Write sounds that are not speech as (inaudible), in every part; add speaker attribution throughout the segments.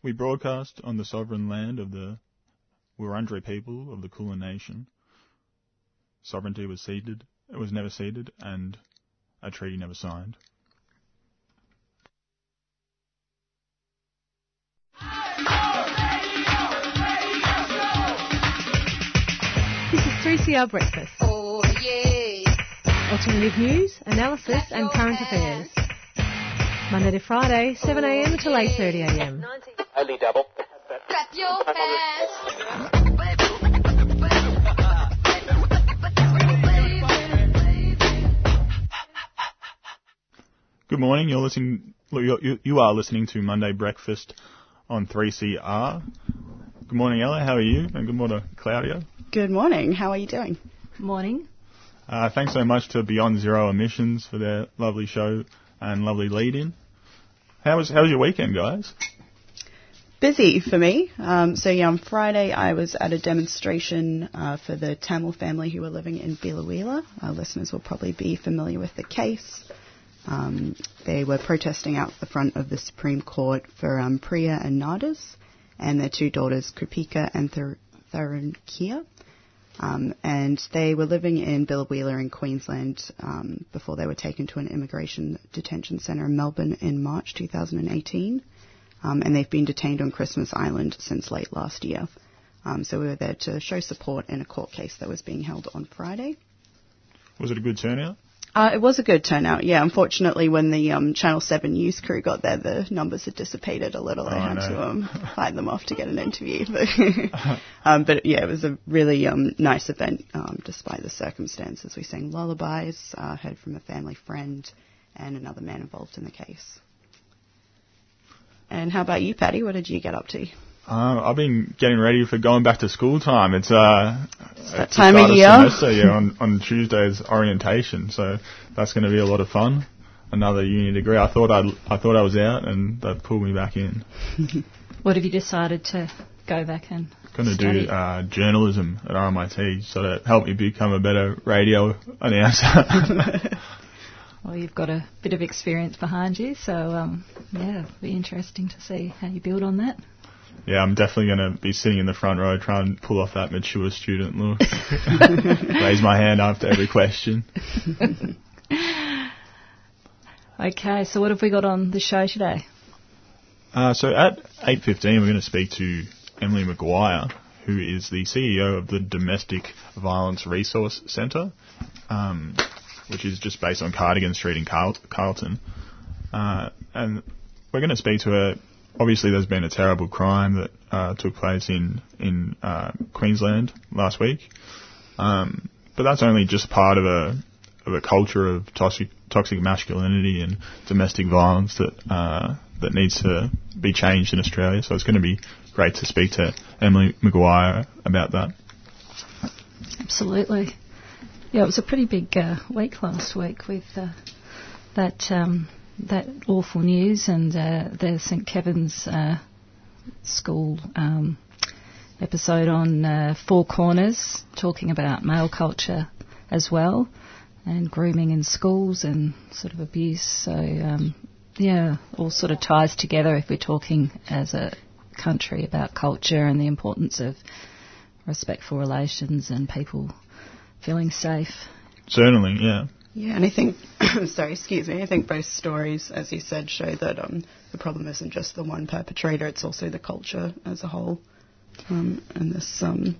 Speaker 1: We broadcast on the sovereign land of the Wurundjeri people of the Kulin Nation. Sovereignty was ceded, it was never ceded, and a treaty never signed.
Speaker 2: This is 3CR Breakfast.
Speaker 3: Oh yeah.
Speaker 2: Alternative news, analysis and current affairs. Monday to Friday, 7am until 8.30am.
Speaker 4: Only double.
Speaker 3: Clap your (laughs) hands.
Speaker 1: Good morning. You're listening. You, you- you are listening to Monday Breakfast on 3CR. Good morning, Ella. How are you? And good morning, Claudia.
Speaker 5: Good morning. How are you doing?
Speaker 2: Morning.
Speaker 1: Uh, thanks so much to Beyond Zero Emissions for their lovely show and lovely lead-in. How was how was your weekend, guys?
Speaker 5: Busy for me. Um, so yeah, on Friday I was at a demonstration uh, for the Tamil family who were living in Biloela. Our listeners will probably be familiar with the case. Um, they were protesting out the front of the Supreme Court for um, Priya and Nades and their two daughters, Kopika and Thar- Tharunicaa. Um, and they were living in Biloela in Queensland um, before they were taken to an immigration detention centre in Melbourne in March 2018. Um, and they've been detained on Christmas Island since late last year. Um, so we were there to show support in a court case that was being held on Friday.
Speaker 1: Was it a good turnout?
Speaker 5: Uh, it was a good turnout, yeah. Unfortunately, when the um, Channel 7 news crew got there, the numbers had dissipated a little. They
Speaker 1: Oh,
Speaker 5: had
Speaker 1: no.
Speaker 5: to um, (laughs) fight them off to get an interview. But, (laughs) um, but yeah, it was a really um, nice event um, despite the circumstances. We sang lullabies, uh, heard from a family friend, and another man involved in the case. And how about you, Patty? What did you get up to?
Speaker 1: Uh, I've been getting ready for going back to school time. It's uh,
Speaker 5: that
Speaker 1: it's
Speaker 5: time of year.
Speaker 1: semester, yeah. On (laughs) on Tuesday's orientation, so that's going to be a lot of fun. Another uni degree. I thought I I thought I was out, and they pulled me back in. (laughs)
Speaker 6: What have you decided to go back and I'm
Speaker 1: Going to
Speaker 6: study?
Speaker 1: do uh, journalism at RMIT, so to help me become a better radio announcer. (laughs)
Speaker 6: Well, you've got a bit of experience behind you, so um, yeah, it'll be interesting to see how you build on that.
Speaker 1: yeah, I'm definitely going to be sitting in the front row, trying to pull off that mature student look. (laughs) Raise my hand after every question. (laughs)
Speaker 6: Okay, so what have we got on the show today?
Speaker 1: Uh, so at 8.15 we're going to speak to Emily Maguire, who is the CEO of the Domestic Violence Resource Centre, um, which is just based on Cardigan Street in Carl- Carlton. Uh, and we're going to speak to her. Obviously there's been a terrible crime that uh, took place in, in uh, Queensland last week. Um, but that's only just part of a of a culture of toxic toxic masculinity and domestic violence that uh, that needs to be changed in Australia. So it's going to be great to speak to Emily Maguire about that.
Speaker 6: Absolutely. Yeah, it was a pretty big uh, week last week with uh, that um, that awful news and uh, the St Kevin's uh, school um, episode on uh, Four Corners, talking about male culture as well, and grooming in schools and sort of abuse. So um, yeah, all sort of ties together if we're talking as a country about culture and the importance of respectful relations and people feeling safe.
Speaker 1: Certainly, yeah.
Speaker 5: Yeah, and I think, (clears throat) sorry, excuse me, I think both stories, as you said, show that um, the problem isn't just the one perpetrator, it's also the culture as a whole. Um, and this um,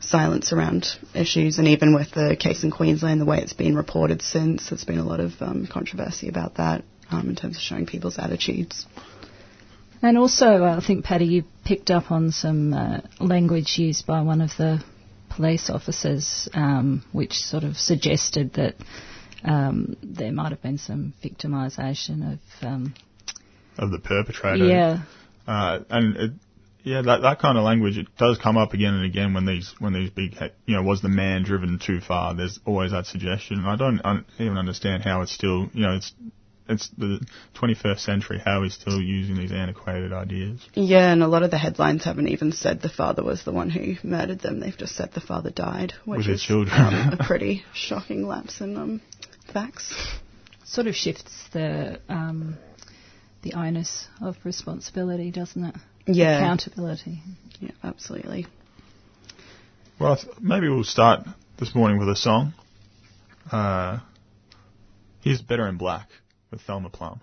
Speaker 5: silence around issues, and even with the case in Queensland, the way it's been reported since, there's been a lot of um, controversy about that um, in terms of showing people's attitudes.
Speaker 6: And also, I think, Patty, you picked up on some uh, language used by one of the police officers, um, which sort of suggested that um, there might have been some victimisation of. Um,
Speaker 1: Of the perpetrator.
Speaker 6: yeah,
Speaker 1: Uh, and it, yeah, that that kind of language it does come up again and again when these when these big you know was the man driven too far. There's always that suggestion. I don't un- even understand how it's still you know it's it's the 21st century. How he's still using these antiquated ideas.
Speaker 5: Yeah, and a lot of the headlines haven't even said the father was the one who murdered them. They've just said the father died, which
Speaker 1: With his
Speaker 5: is
Speaker 1: children.
Speaker 5: um, a pretty shocking lapse in um, facts.
Speaker 6: sort of shifts the um, the onus of responsibility, doesn't it?
Speaker 5: Yeah.
Speaker 6: Accountability.
Speaker 5: Yeah, absolutely.
Speaker 7: Well, th- maybe we'll start this morning with a song. Uh, here's Better in Black with Thelma Plum.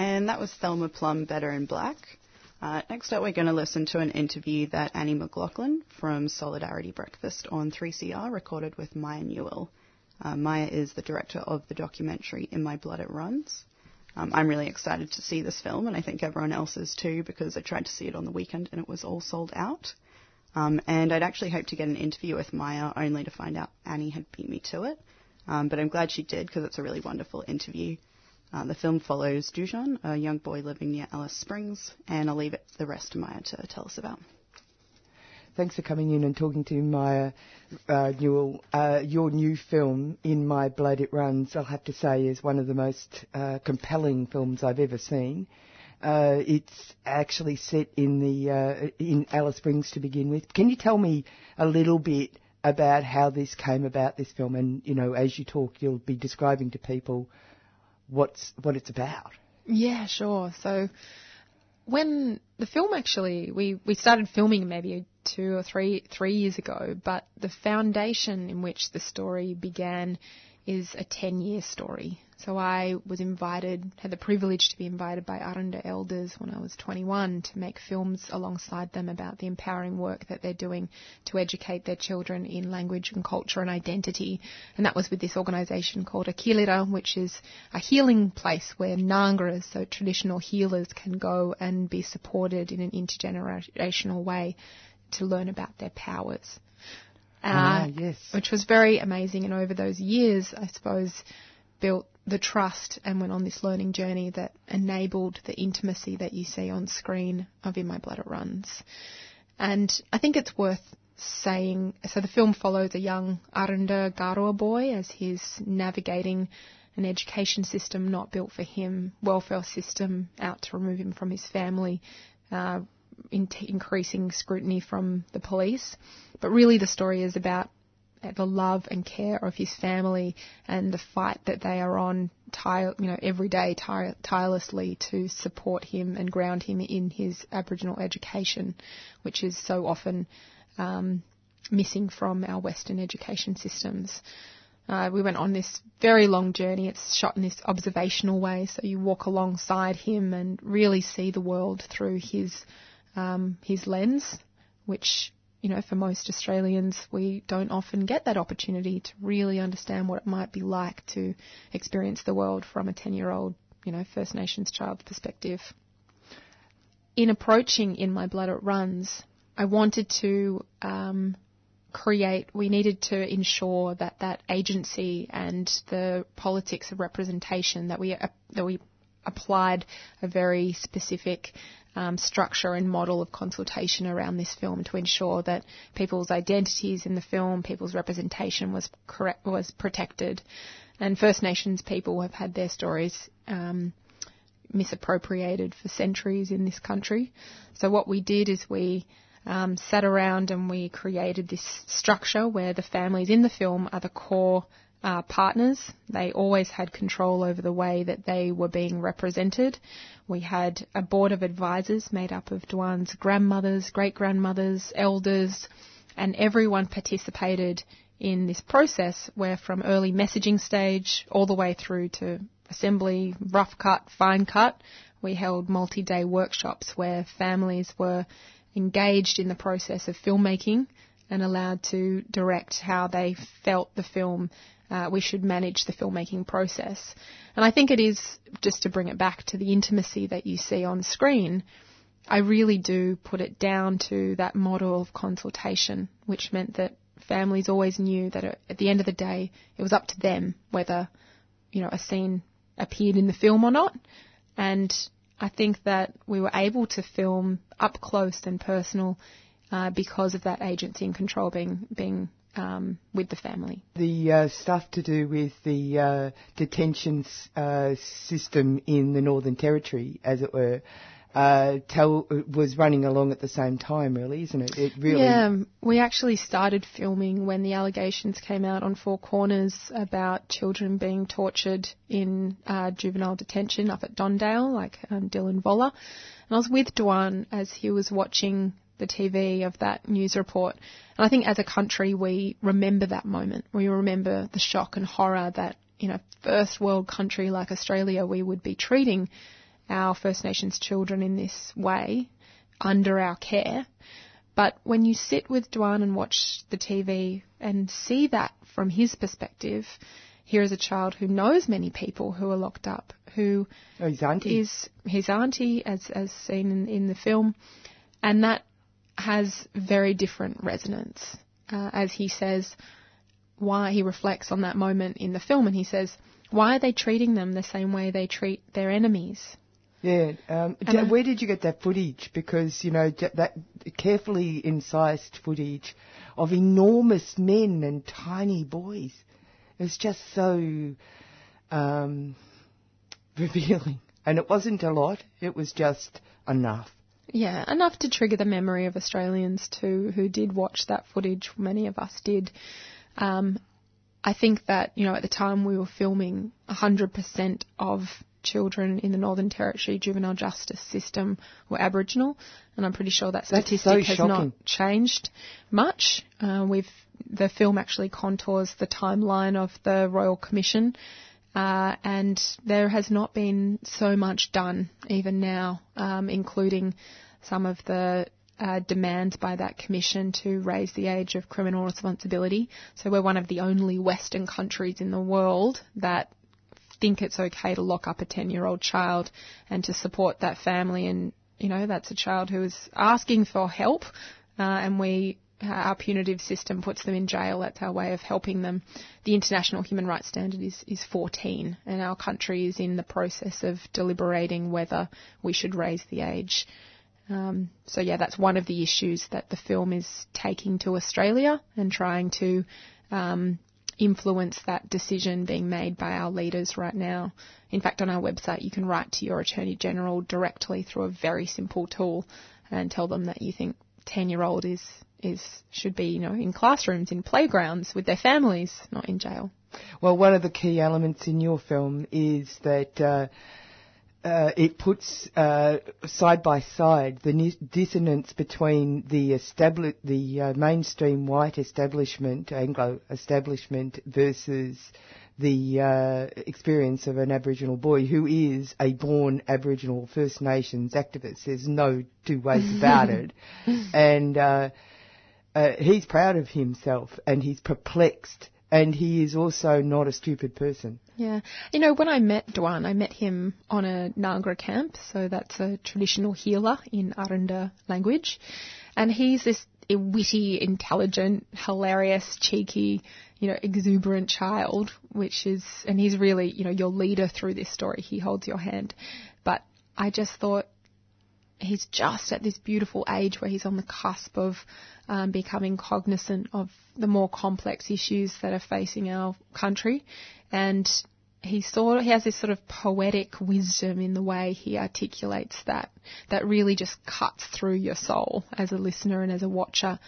Speaker 5: And that was Thelma Plum, Better in Black. Uh, next up, we're going to listen to an interview that Annie McLaughlin from Solidarity Breakfast on 3CR recorded with Maya Newell. Uh, Maya is the director of the documentary In My Blood It Runs. Um, I'm really excited to see this film, and I think everyone else is too, because I tried to see it on the weekend and it was all sold out. Um, and I'd actually hoped to get an interview with Maya only to find out Annie had beat me to it. Um, but I'm glad she did because it's a really wonderful interview. Uh, the film follows Dujuan, a young boy living near Alice Springs, and I'll leave it the rest to Maya to tell us about.
Speaker 4: Thanks for coming in and talking to Maya uh, Newell. Uh, your new film, In My Blood It Runs, I'll have to say is one of the most uh, compelling films I've ever seen. Uh, it's actually set in the uh, in Alice Springs to begin with. Can you tell me a little bit about how this came about, this film? And you know, as you talk, you'll be describing to people what's what it's about.
Speaker 8: Yeah, sure. So when the film actually we, we started filming maybe two or three three years ago, but the foundation in which the story began is a 10 year story. So I was invited, had the privilege to be invited by Aranda elders when I was 21 to make films alongside them about the empowering work that they're doing to educate their children in language and culture and identity. And that was with this organisation called Akeyulerre, which is a healing place where Nangras, so traditional healers, can go and be supported in an intergenerational way to learn about their powers.
Speaker 4: Ah,
Speaker 8: Uh,
Speaker 4: yes.
Speaker 8: which was very amazing. And over those years, I suppose, built the trust and went on this learning journey that enabled the intimacy that you see on screen of In My Blood It Runs. And I think it's worth saying, so the film follows a young Aranda Garrwa boy as he's navigating an education system not built for him, welfare system out to remove him from his family, uh, in- increasing scrutiny from the police. But really the story is about the love and care of his family and the fight that they are on tire, you know, every day tire, tirelessly to support him and ground him in his Aboriginal education, which is so often um, missing from our Western education systems. Uh, we went on this very long journey. It's shot in this observational way, so you walk alongside him and really see the world through his um, his lens, which you know, for most Australians, we don't often get that opportunity to really understand what it might be like to experience the world from a 10 year old, you know, First Nations child's perspective. In approaching In My Blood It Runs, I wanted to um, create, we needed to ensure that that agency and the politics of representation that we, uh, that we applied a very specific um, structure and model of consultation around this film to ensure that people's identities in the film, people's representation was correct, was protected, and First Nations people have had their stories um, misappropriated for centuries in this country. So what we did is we um, sat around and we created this structure where the families in the film are the core uh, partners. They always had control over the way that they were being represented. We had a board of advisors made up of Dujuan's grandmothers, great grandmothers, elders, and everyone participated in this process where from early messaging stage all the way through to assembly, rough cut, fine cut, we held multi-day workshops where families were engaged in the process of filmmaking and allowed to direct how they felt the film uh, we should manage the filmmaking process. And I think it is, just to bring it back to the intimacy that you see on screen, I really do put it down to that model of consultation, which meant that families always knew that at the end of the day, it was up to them whether, you know, a scene appeared in the film or not. And I think that we were able to film up close and personal uh, because of that agency and control being being um, with the family.
Speaker 4: The uh, stuff to do with the uh, detention uh, system in the Northern Territory, as it were, uh, tell, was running along at the same time, really, isn't it? It really.
Speaker 8: Yeah, we actually started filming when the allegations came out on Four Corners about children being tortured in uh, juvenile detention up at Don Dale, like um, Dylan Voller. And I was with Dujuan as he was watching the TV of that news report. And I think as a country, we remember that moment. We remember the shock and horror that, in a first world country like Australia, we would be treating our First Nations children in this way under our care. But when you sit with Dujuan and watch the TV and see that from his perspective, here is a child who knows many people who are locked up, who
Speaker 4: Oh, his auntie.
Speaker 8: is his auntie, as as seen in, in the film, and that has very different resonance. Uh, as he says, why he reflects on that moment in the film, and he says, why are they treating them the same way they treat their enemies?
Speaker 4: Yeah. Um, where did you get that footage? Because you know that carefully incised footage of enormous men and tiny boys. It was just so um, (laughs) revealing, and it wasn't a lot. It was just enough.
Speaker 8: Yeah, enough to trigger the memory of Australians too, who did watch that footage. Many of us did. Um, I think that you know at the time we were filming, 100% of children in the Northern Territory juvenile justice system were Aboriginal, and I'm pretty sure that statistic
Speaker 4: so
Speaker 8: has
Speaker 4: shocking.
Speaker 8: not changed much. Uh, we've the film actually contours the timeline of the Royal Commission, uh, and there has not been so much done even now, um, including some of the uh, demands by that commission to raise the age of criminal responsibility. So we're one of the only Western countries in the world that think it's okay to lock up a 10 year old child and to support that family and you know that's a child who is asking for help uh, and we our punitive system puts them in jail. That's our way of helping them. The international human rights standard is, is 14, and our country is in the process of deliberating whether we should raise the age. Um, so yeah, that's one of the issues that the film is taking to Australia and trying to um, influence that decision being made by our leaders right now. In fact, on our website, you can write to your Attorney General directly through a very simple tool and tell them that you think 10 year old is, is, should be, you know, in classrooms, in playgrounds with their families, not in jail.
Speaker 4: Well, one of the key elements in your film is that uh, uh, it puts uh, side by side the dissonance between the establi- the uh, mainstream white establishment, Anglo establishment, versus the uh, experience of an Aboriginal boy who is a born Aboriginal First Nations activist. There's no two ways about (laughs) it, and uh, he's proud of himself and he's perplexed. And he is also not a stupid person.
Speaker 8: Yeah. You know, when I met Dujuan, I met him on a Nagra camp, so that's a traditional healer in Aranda language. And he's this witty, intelligent, hilarious, cheeky, you know, exuberant child, which is, and he's really, you know, your leader through this story. He holds your hand. But I just thought, he's just at this beautiful age where he's on the cusp of um, becoming cognizant of the more complex issues that are facing our country, and he sort of, he has this sort of poetic wisdom in the way he articulates that that really just cuts through your soul as a listener and as a watcher.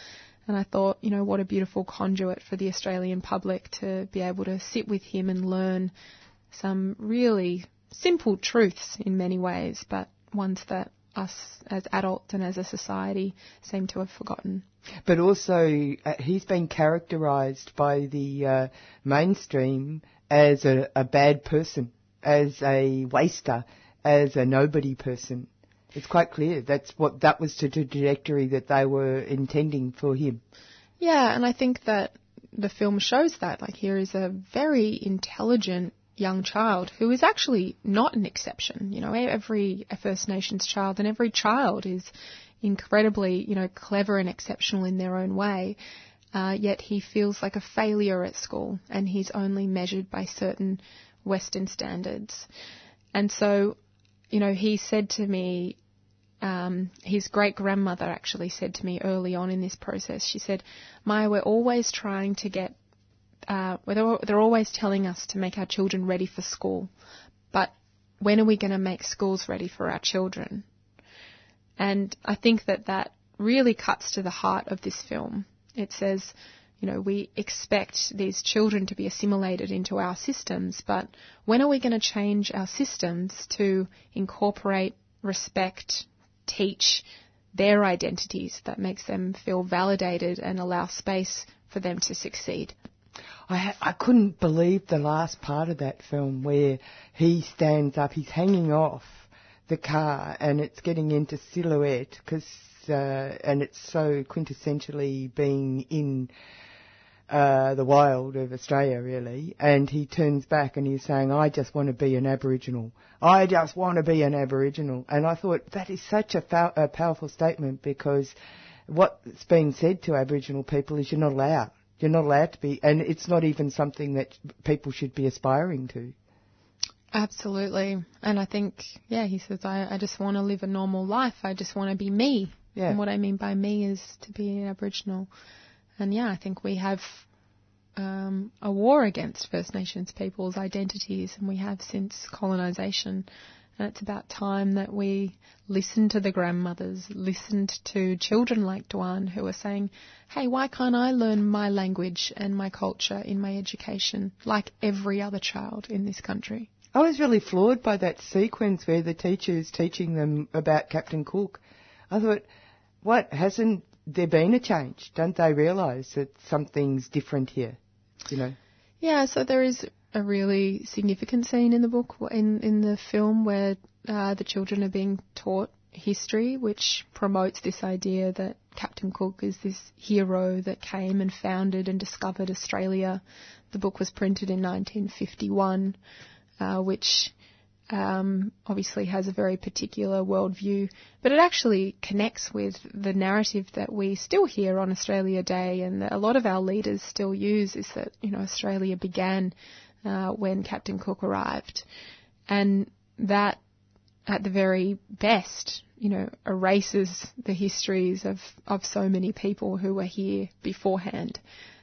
Speaker 8: And I thought, you know, what a beautiful conduit for the Australian public to be able to sit with him and learn some really simple truths in many ways, but ones that us as adults and as a society seem to have forgotten.
Speaker 4: But also, uh, he's been characterised by the uh, mainstream as a, a bad person, as a waster, as a nobody person. It's quite clear that's what that was the trajectory that they were intending for him.
Speaker 8: Yeah, and I think that the film shows that. Like, here is a very intelligent young child who is actually not an exception. You know, every First Nations child and every child is incredibly, you know, clever and exceptional in their own way. Uh, yet he feels like a failure at school and he's only measured by certain Western standards. And so, you know, he said to me, um, his great grandmother actually said to me early on in this process, she said, Maya, we're always trying to get uh, they're, they're always telling us to make our children ready for school, but when are we going to make schools ready for our children? And I think that that really cuts to the heart of this film. It says, you know, we expect these children to be assimilated into our systems, but when are we going to change our systems to incorporate, respect, teach their identities that makes them feel validated and allow space for them to succeed?
Speaker 4: I, ha- I couldn't believe the last part of that film where he stands up, he's hanging off the car and it's getting into silhouette because, uh, and it's so quintessentially being in uh, the wild of Australia, really. And he turns back and he's saying, I just want to be an Aboriginal. I just want to be an Aboriginal. And I thought that is such a, fou- a powerful statement because what's being said to Aboriginal people is you're not allowed. You're not allowed to be, and it's not even something that people should be aspiring to.
Speaker 8: Absolutely. And I think, yeah, he says, I, I just want to live a normal life. I just want to be me.
Speaker 4: Yeah.
Speaker 8: And what I mean by me is to be an Aboriginal. And yeah, I think we have um, a war against First Nations people's identities, and we have since colonisation. And it's about time that we listened to the grandmothers, listened to children like Dujuan who are saying, hey, why can't I learn my language and my culture in my education like every other child in this country?
Speaker 4: I was really floored by that sequence where the teacher is teaching them about Captain Cook. I thought, what, hasn't there been a change? Don't they realise that something's different here? You know.
Speaker 8: Yeah, so there is a really significant scene in the book, in in the film, where uh, the children are being taught history, which promotes this idea that Captain Cook is this hero that came and founded and discovered Australia. The book was printed in 1951, uh, which um, obviously has a very particular worldview, but it actually connects with the narrative that we still hear on Australia Day and that a lot of our leaders still use is that, you know, Australia began uh, when Captain Cook arrived. And that, at the very best, you know, erases the histories of, of so many people who were here beforehand.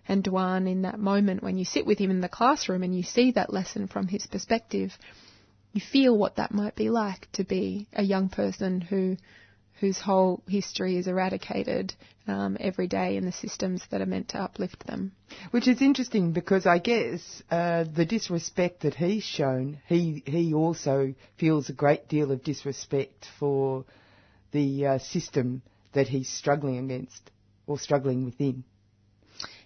Speaker 8: And Dujuan, in that moment, when you sit with him in the classroom and you see that lesson from his perspective, you feel what that might be like to be a young person who whose whole history is eradicated um, every day in the systems that are meant to uplift them.
Speaker 4: Which is interesting because I guess uh, the disrespect that he's shown, he he also feels a great deal of disrespect for the uh, system that he's struggling against or struggling within.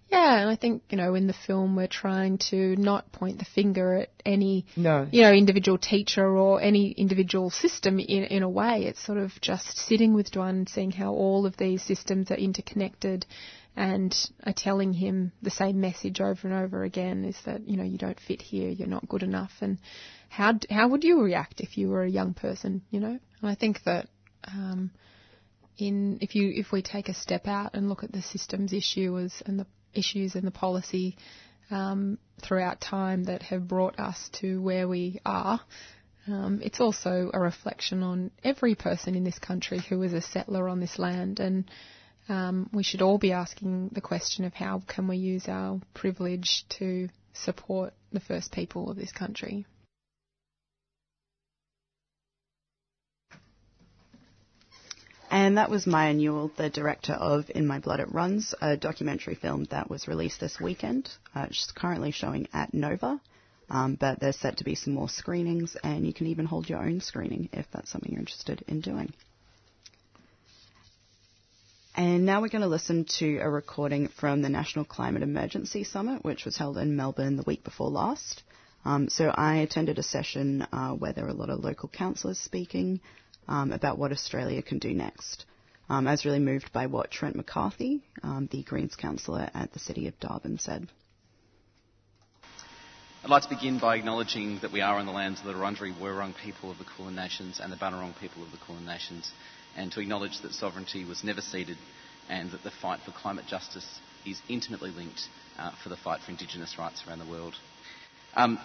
Speaker 8: Yeah, and I think you know in the film we're trying to not point the finger at any
Speaker 4: No.
Speaker 8: you know individual teacher or any individual system in in a way. It's sort of just sitting with Dujuan and seeing how all of these systems are interconnected and are telling him the same message over and over again is that you know you don't fit here, you're not good enough, and how how would you react if you were a young person, you know? And I think that um, in if you if we take a step out and look at the systems issues and the issues and the policy um, throughout time that have brought us to where we are. Um, it's also a reflection on every person in this country who is a settler on this land, and um, we should all be asking the question of how can we use our privilege to support the first people of this country.
Speaker 5: And that was Maya Newell, the director of In My Blood It Runs, a documentary film that was released this weekend. Uh, it's currently showing at Nova, um, but there's set to be some more screenings, and you can even hold your own screening if that's something you're interested in doing. And now we're going to listen to a recording from the National Climate Emergency Summit, which was held in Melbourne the week before last. Um, so I attended a session uh, where there were a lot of local councillors speaking um, about what Australia can do next. Um, I was really moved by what Trent McCarthy, um, the Greens councillor at the City of Darebin, said.
Speaker 9: I'd like to begin by acknowledging that we are on the lands of the Wurundjeri Wurrung people of the Kulin Nations and the Bunurong people of the Kulin Nations, and to acknowledge that sovereignty was never ceded and that the fight for climate justice is intimately linked uh, for the fight for Indigenous rights around the world. Um,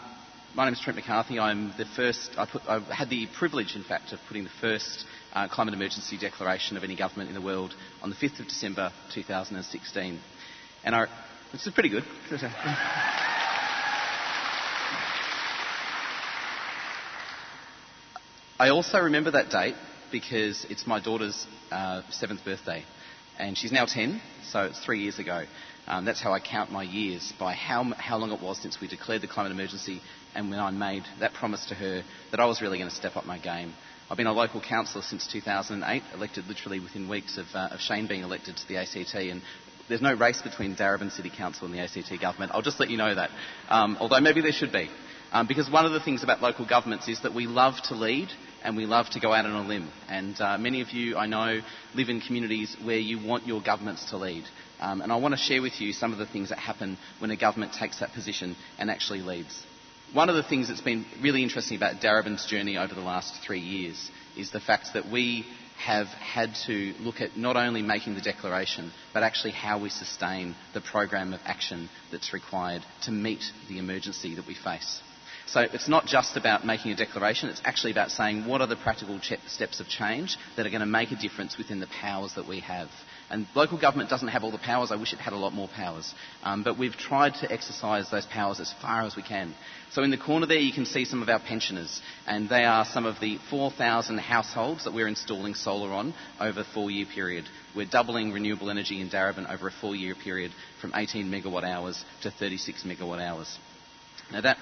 Speaker 9: my name is Trent McCarthy. I'm the first. I, put, I had the privilege, in fact, of putting the first uh, climate emergency declaration of any government in the world on the 5th of December 2016, and I, this is pretty good. (laughs) I also remember that date because it's my daughter's uh, seventh birthday, and she's now 10, so it's three years ago. Um, that's how I count my years by how, how long it was since we declared the climate emergency and when I made that promise to her that I was really going to step up my game. I've been a local councillor since 2008, elected literally within weeks of, uh, of Shane being elected to the ACT, and there's no race between Darebin City Council and the ACT government. I'll just let you know that, um, although maybe there should be. Um, because one of the things about local governments is that we love to lead and we love to go out on a limb. And uh, many of you, I know, live in communities where you want your governments to lead. Um, and I want to share with you some of the things that happen when a government takes that position and actually leads. One of the things that's been really interesting about Darebin's journey over the last three years is the fact that we have had to look at not only making the declaration, but actually how we sustain the program of action that's required to meet the emergency that we face. So it's not just about making a declaration, it's actually about saying what are the practical steps of change that are going to make a difference within the powers that we have. And local government doesn't have all the powers. I wish it had a lot more powers. Um, but we've tried to exercise those powers as far as we can. So in the corner there, you can see some of our pensioners. And they are some of the 4,000 households that we're installing solar on over a four-year period. We're doubling renewable energy in Darebin over a four-year period from 18 megawatt hours to 36 megawatt hours. Now that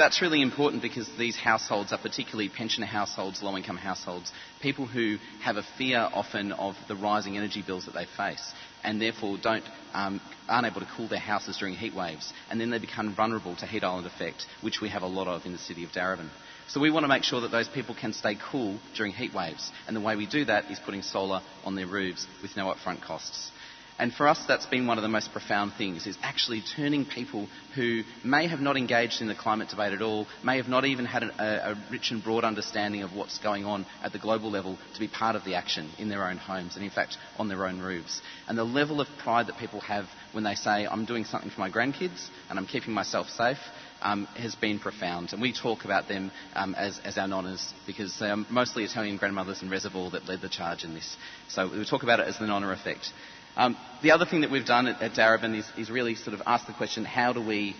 Speaker 9: that's really important because these households are particularly pensioner households, low income households, people who have a fear often of the rising energy bills that they face and therefore don't, um, aren't able to cool their houses during heat waves. And then they become vulnerable to heat island effect, which we have a lot of in the city of Darebin. So we want to make sure that those people can stay cool during heat waves. And the way we do that is putting solar on their roofs with no upfront costs. And for us, that's been one of the most profound things, is actually turning people who may have not engaged in the climate debate at all, may have not even had a, a rich and broad understanding of what's going on at the global level to be part of the action in their own homes and, in fact, on their own roofs. And the level of pride that people have when they say, I'm doing something for my grandkids and I'm keeping myself safe, um, has been profound. And we talk about them um, as, as our nonnas because they are mostly Italian grandmothers in Reservoir that led the charge in this. So we talk about it as the nonna effect. Um, the other thing that we've done at, at Darebin is, is, really sort of ask the question, how do we...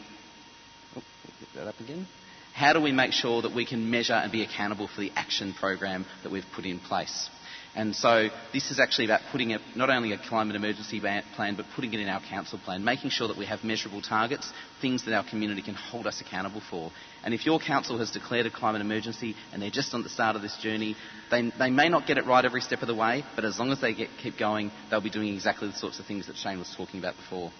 Speaker 9: Oh, get that up again. How do we make sure that we can measure and be accountable for the action program that we've put in place? And so this is actually about putting a, not only a climate emergency plan, but putting it in our council plan, making sure that we have measurable targets, things that our community can hold us accountable for. And if your council has declared a climate emergency and they're just on the start of this journey, they, they may not get it right every step of the way, but as long as they get, keep going, they'll be doing exactly the sorts of things that Shane was talking about before.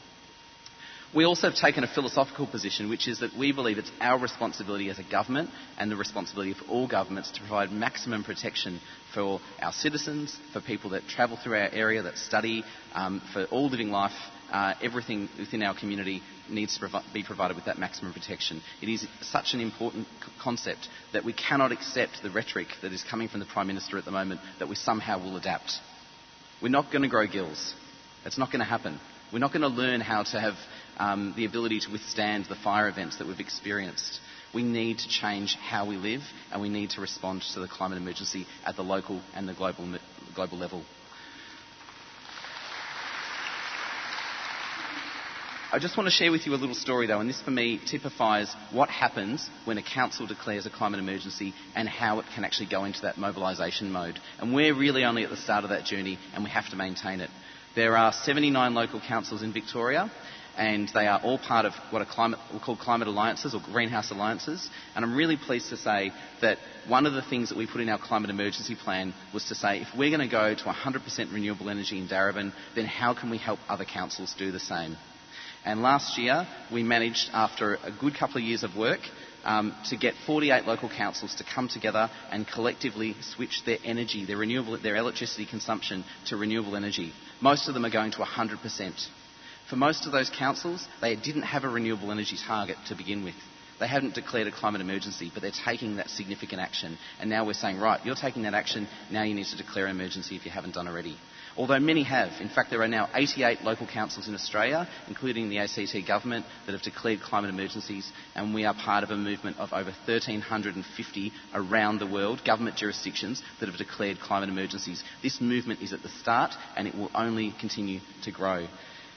Speaker 9: We also have taken a philosophical position, which is that we believe it's our responsibility as a government and the responsibility of all governments to provide maximum protection for our citizens, for people that travel through our area, that study, um, for all living life. Uh, everything within our community needs to provi- be provided with that maximum protection. It is such an important c- concept that we cannot accept the rhetoric that is coming from the Prime Minister at the moment that we somehow will adapt. We're not going to grow gills. It's not going to happen. We're not going to learn how to have um, the ability to withstand the fire events that we've experienced. We need to change how we live and we need to respond to the climate emergency at the local and the global, global level. I just want to share with you a little story though, and this for me typifies what happens when a council declares a climate emergency and how it can actually go into that mobilisation mode. And we're really only at the start of that journey and we have to maintain it. There are 79 local councils in Victoria, and they are all part of what are climate, we call climate alliances or greenhouse alliances. And I'm really pleased to say that one of the things that we put in our climate emergency plan was to say if we're going to go to 100% renewable energy in Darebin, then how can we help other councils do the same? And last year, we managed, after a good couple of years of work, um, to get 48 local councils to come together and collectively switch their energy, their renewable, their electricity consumption to renewable energy. Most of them are going to 100%. For most of those councils, they didn't have a renewable energy target to begin with. They hadn't declared a climate emergency, but they're taking that significant action. And now we're saying, right, you're taking that action, now you need to declare an emergency if you haven't done already. Although many have. In fact, there are now 88 local councils in Australia, including the ACT government, that have declared climate emergencies, and we are part of a movement of over 1,350 around the world, government jurisdictions, that have declared climate emergencies. This movement is at the start, and it will only continue to grow.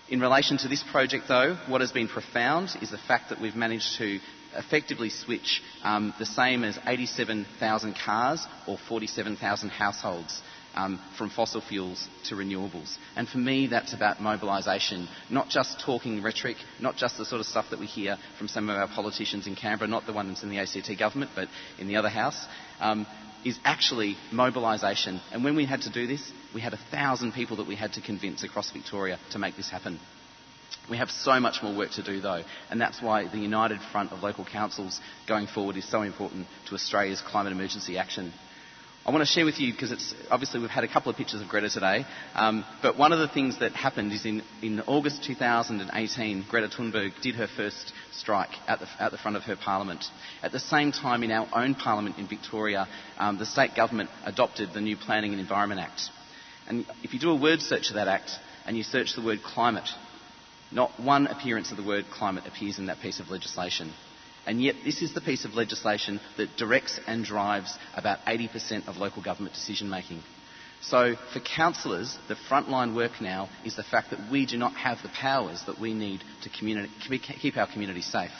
Speaker 9: In relation to this project, though, what has been profound is the fact that we've managed to effectively switch um, the same as 87,000 cars or 47,000 households um, from fossil fuels to renewables. And for me, that's about mobilisation, not just talking rhetoric, not just the sort of stuff that we hear from some of our politicians in Canberra, not the ones in the ACT government, but in the other house. Um, is actually mobilisation. And when we had to do this, we had a thousand people that we had to convince across Victoria to make this happen. We have so much more work to do though, and that's why the united front of local councils going forward is so important to Australia's climate emergency action. I want to share with you because it's obviously we've had a couple of pictures of Greta today, um, but one of the things that happened is in, in August 2018, Greta Thunberg did her first strike at the, at the front of her parliament. At the same time, in our own parliament in Victoria, um, the state government adopted the new Planning and Environment Act. And if you do a word search of that act and you search the word climate, not one appearance of the word climate appears in that piece of legislation. And yet, this is the piece of legislation that directs and drives about 80% of local government decision making. So, for councillors, the frontline work now is the fact that we do not have the powers that we need to communi- keep our community safe.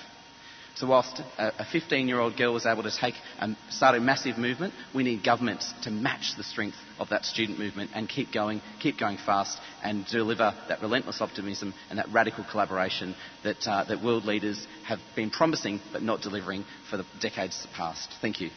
Speaker 9: So whilst a 15 year old girl was able to take and start a massive movement, we need governments to match the strength of that student movement and keep going, keep going fast and deliver that relentless optimism and that radical collaboration that, uh, that world leaders have been promising but not delivering for the decades past. Thank you.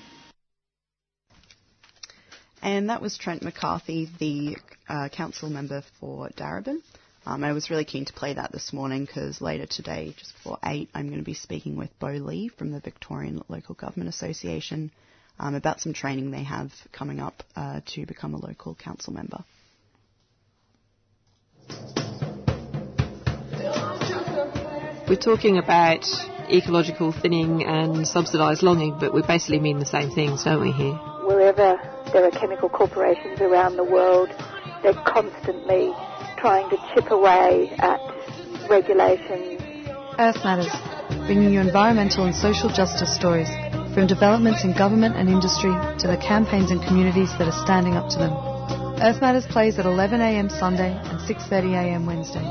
Speaker 5: And that was Trent McCarthy, the uh, council member for Darebin. Um, I was really keen to play that this morning because later today, just before 8, I'm going to be speaking with Bo Lee from the Victorian Local Government Association um, about some training they have coming up uh, to become a local council member.
Speaker 10: We're talking about ecological thinning and subsidised logging, but we basically mean the same things, don't we, here?
Speaker 11: Wherever there are chemical corporations around the world, they're constantly trying to chip away at regulations.
Speaker 12: Earth Matters, bringing you environmental and social justice stories from developments in government and industry to the campaigns and communities that are standing up to them. Earth Matters plays at 11am Sunday and 6.30am Wednesday.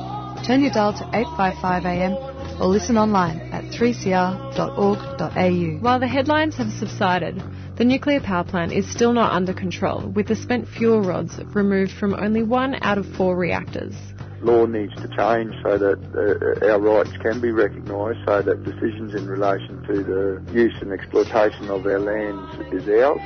Speaker 12: Turn your dial to 855am or listen online at 3cr.org.au.
Speaker 13: While the headlines have subsided, the nuclear power plant is still not under control, with the spent fuel rods removed from only one out of four reactors.
Speaker 14: Law needs to change so that uh, our rights can be recognised, so that decisions in relation to the use and exploitation of our lands is ours.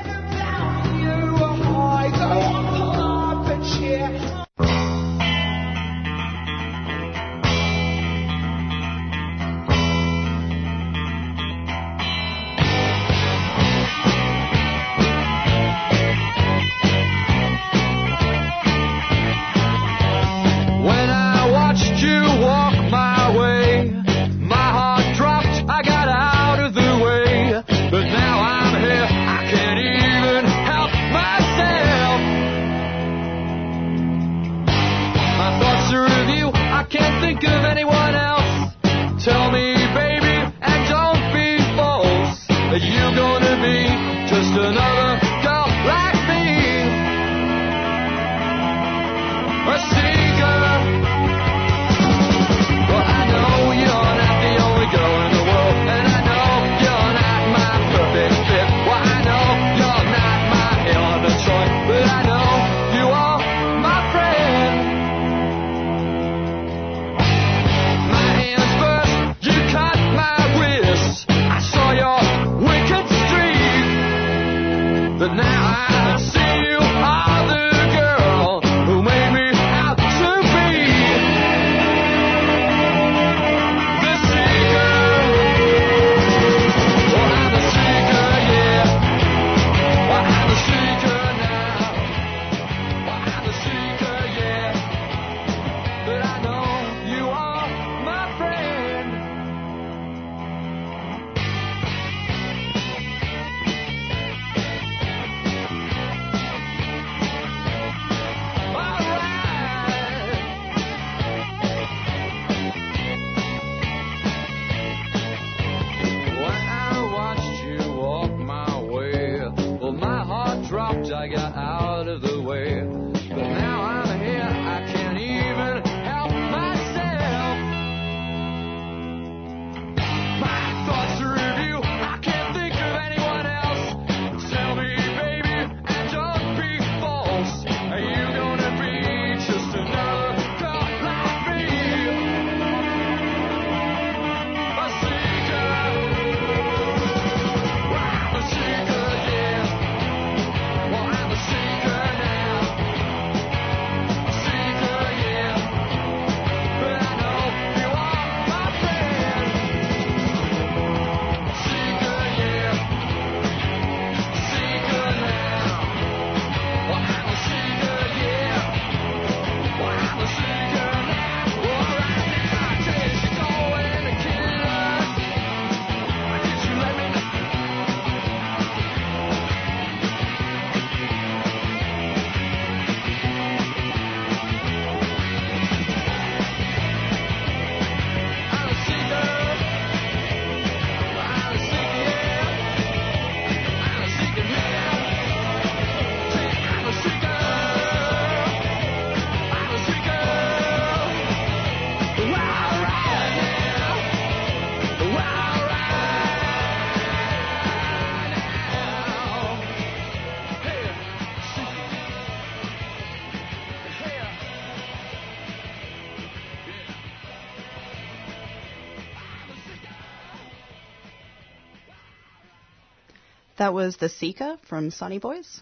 Speaker 5: That was The Seeker from Sunnyboys.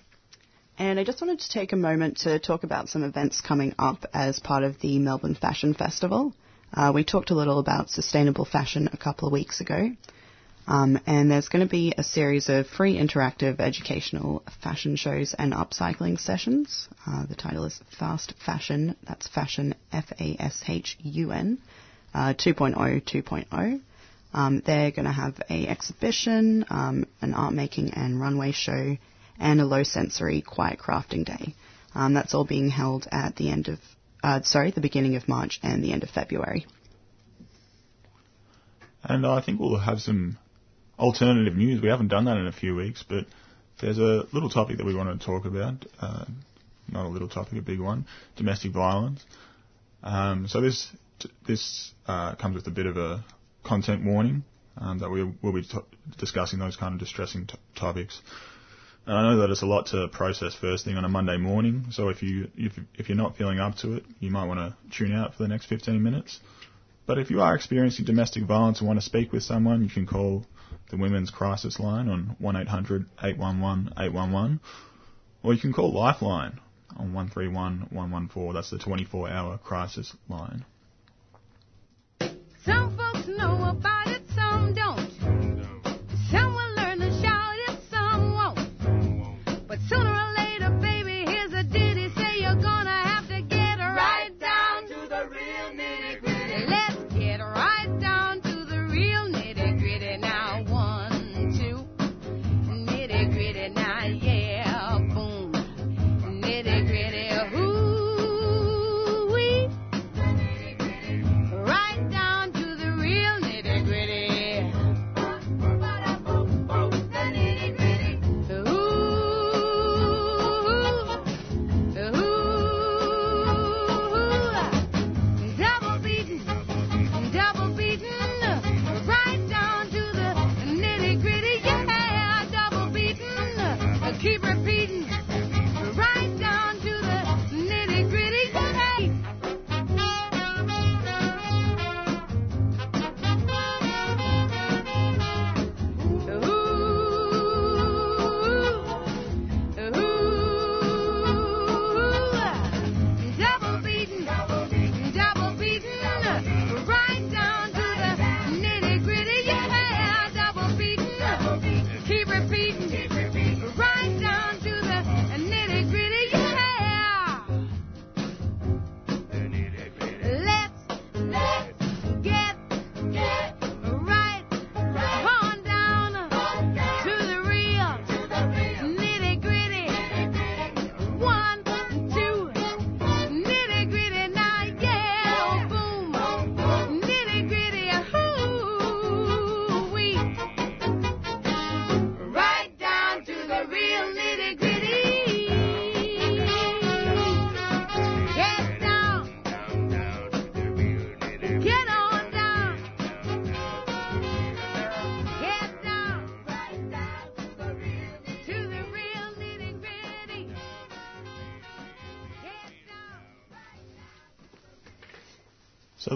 Speaker 5: And I just wanted to take a moment to talk about some events coming up as part of the Melbourne Fashion Festival. Uh, we talked a little about sustainable fashion a couple of weeks ago. Um, and there's going to be a series of free interactive educational fashion shows and upcycling sessions. Uh, the title is Fast Fashion, that's Fashion F-A-S-H-U-N, uh, 2.0, 2.0. Um, they're going to have a exhibition, um, an art making and runway show, and a low sensory quiet crafting day. Um, that's all being held at the end of, uh, sorry, the beginning of March and the end of February.
Speaker 1: And I think we'll have some alternative news. We haven't done that in a few weeks, but there's a little topic that we want to talk about. Uh, not a little topic, a big one: domestic violence. Um, so this this uh, comes with a bit of a content warning um, that we will be t- discussing those kind of distressing t- topics. And I know that it's a lot to process first thing on a Monday morning. So if you if if you're not feeling up to it, you might want to tune out for the next 15 minutes. But if you are experiencing domestic violence and want to speak with someone, you can call the Women's Crisis Line on 1800 811 811, or you can call Lifeline on 131 114. That's the 24 hour crisis line.
Speaker 3: Folks know about it, some don't.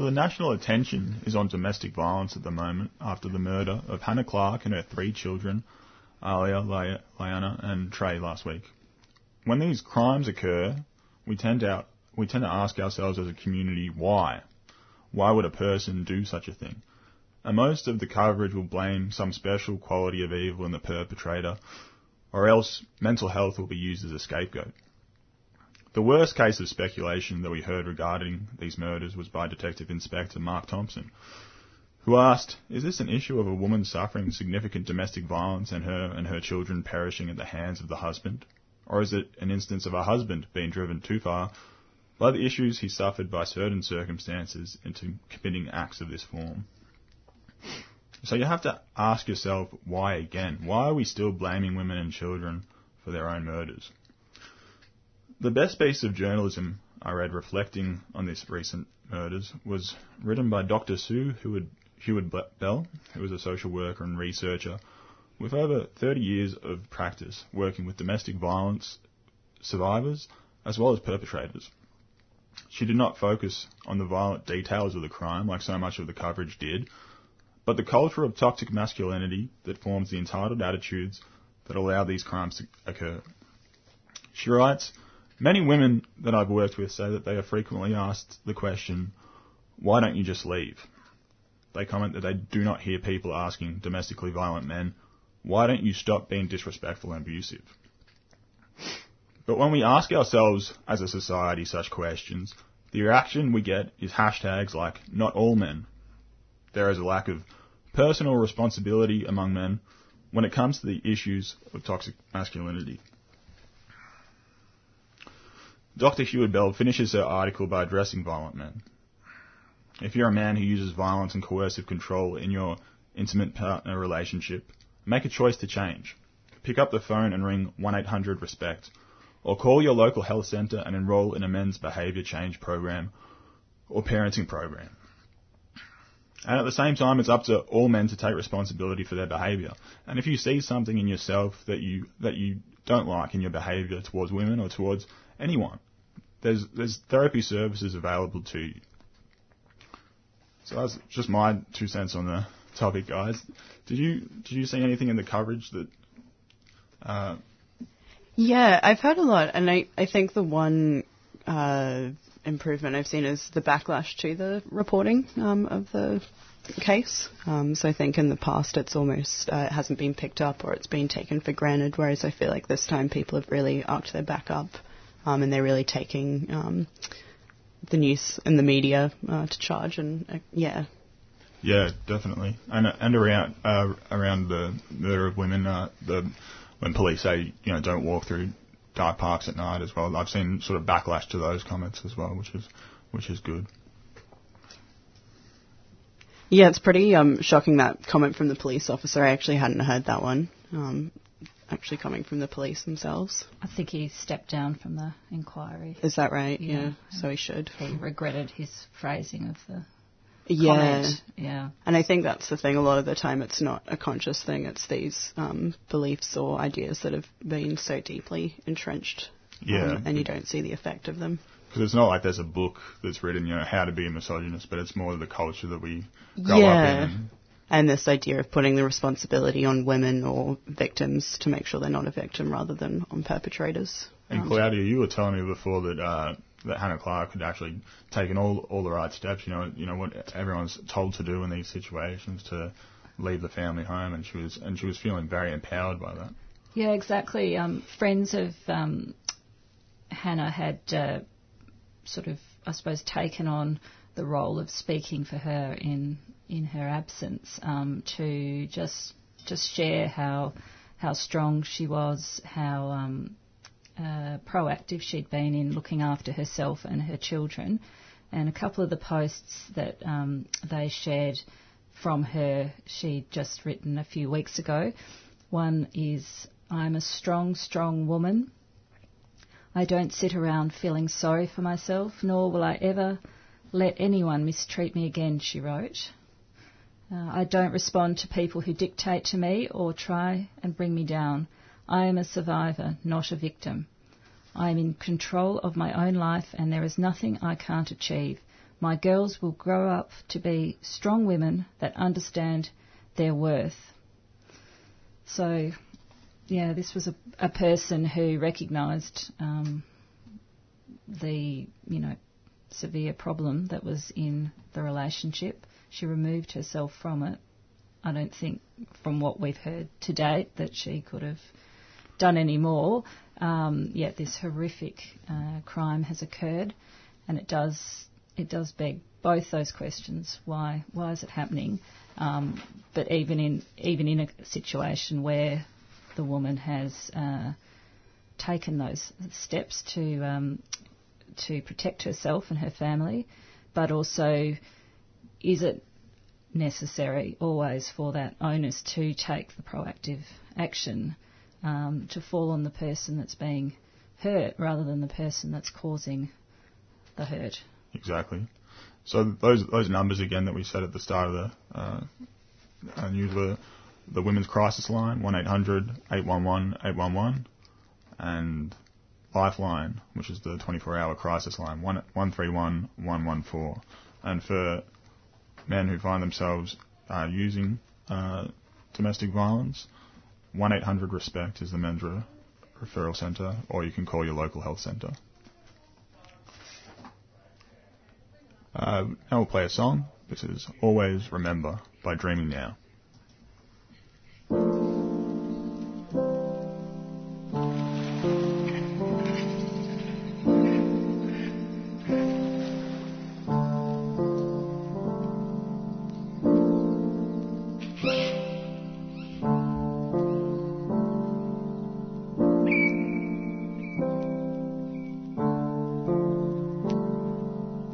Speaker 3: The
Speaker 1: national attention is on domestic violence at the moment after the murder of Hannah Clarke and her three children, Aaliyah, Laianah, and Trey last week. When these crimes occur, we tend we tend to ask ourselves as a community why. Why would a person do such a thing? And most of the coverage will blame some special quality of evil in the perpetrator, or else mental health will be used as a scapegoat. The worst case of speculation that we heard regarding these murders was by Detective Inspector Mark Thompson, who asked, Is this an issue of a woman suffering significant domestic violence and her and her children perishing at the hands of the husband? Or is it an instance of a husband being driven too far by the issues he suffered by certain circumstances into committing acts of this form? So you have to ask yourself why again? Why are we still blaming women and children for their own murders? The best piece of journalism I read reflecting on these recent murders was written by Dr. Sue Heward, Bell, who is a social worker and researcher with over 30 years of practice working with domestic violence survivors as well as perpetrators. She did not focus on the violent details of the crime like so much of the coverage did, but the culture of toxic masculinity that forms the entitled attitudes that allow these crimes to occur. She writes, Many women that I've worked with say that they are frequently asked the question, why don't you just leave? They comment that they do not hear people asking domestically violent men, why don't you stop being disrespectful and abusive? But when we ask ourselves as a society such questions, the reaction we get is hashtags like not all men. There is a lack of personal responsibility among men when it comes to the issues of toxic masculinity. Dr. Heward-Belle finishes her article by addressing violent men. If you're a man who uses violence and coercive control in your intimate partner relationship, make a choice to change. Pick up the phone and ring 1-800-RESPECT or call your local health centre and enrol in a men's behaviour change program or parenting program. And at the same time, it's up to all men to take responsibility for their behaviour. And if you see something in yourself that you that you don't like in your behaviour towards women or towards anyone, there's there's therapy services available to you. So that's just my two cents on the topic, guys. Did you did you see anything in the coverage that? Uh,
Speaker 5: Yeah, I've heard a lot, and I, I think the one uh, improvement I've seen is the backlash to the reporting um, of the case. Um, so I think in the past it's almost uh, it hasn't been picked up or it's been taken for granted, whereas I feel like this time people have really arced their back up um, and they're really taking um, the news and the media uh, to charge. And uh, yeah,
Speaker 1: Yeah, definitely, and and around uh, around the murder of women, uh, the when police say you know don't walk through dark parks at night as well. I've seen sort of backlash to those comments as well, which is which is good.
Speaker 5: yeah, it's pretty um, shocking that comment from the police officer. I actually hadn't heard that one. Um, actually coming from the police themselves.
Speaker 6: I think he stepped down from the inquiry.
Speaker 5: Is that right?
Speaker 6: Yeah.
Speaker 5: Yeah. So he should.
Speaker 6: He regretted his phrasing of the
Speaker 5: Yeah.
Speaker 6: comment. Yeah.
Speaker 5: And I think that's the thing. A lot of the time, it's not a conscious thing. It's these um, beliefs or ideas that have been so deeply entrenched.
Speaker 1: Yeah.
Speaker 5: um, and you don't see the effect of them.
Speaker 1: Because it's not like there's a book that's written, you know, how to be a misogynist, but it's more the culture that we grow up
Speaker 5: yeah.
Speaker 1: in.
Speaker 5: And this idea of putting the responsibility on women or victims to make sure they're not a victim rather than on perpetrators.
Speaker 1: And
Speaker 5: Um,
Speaker 1: Claudia, you were telling me before that uh, that Hannah Clarke had actually taken all all the right steps. You know, you know what everyone's told to do in these situations to leave the family home, and she was and she was feeling very empowered by that.
Speaker 6: Yeah, exactly. Um, friends of um, Hannah had uh, sort of, I suppose, taken on the role of speaking for her in in her absence um, to just just share how how strong she was, how um, uh, proactive she'd been in looking after herself and her children. And a couple of the posts that um, they shared from her, she'd just written a few weeks ago. One is, I'm a strong, strong woman. I don't sit around feeling sorry for myself, nor will I ever let anyone mistreat me again, she wrote. Uh, I don't respond to people who dictate to me or try and bring me down. I am a survivor, not a victim. I am in control of my own life and there is nothing I can't achieve. My girls will grow up to be strong women that understand their worth. So, yeah, this was a, a person who recognised um, the, you know, severe problem that was in the relationship. She removed herself from it. I don't think, from what we've heard to date, that she could have done any more. Um, yet this horrific uh, crime has occurred, and it does it does beg both those questions: why why is it happening? Um, but even in even in a situation where the woman has uh, taken those steps to um, to protect herself and her family, but also is it necessary always for that onus to take the proactive action um, to fall on the person that's being hurt rather than the person that's causing the hurt.
Speaker 1: Exactly. So those those numbers again that we said at the start of the uh, news were the Women's Crisis Line one 811 811 and Lifeline, which is the 24-hour crisis line one one three one one one four, and for men who find themselves uh, using uh, domestic violence, one eight hundred respect is the men's re- referral centre, or you can call your local health centre. Uh, now we'll play a song. This is Always Remember by Dreaming Now.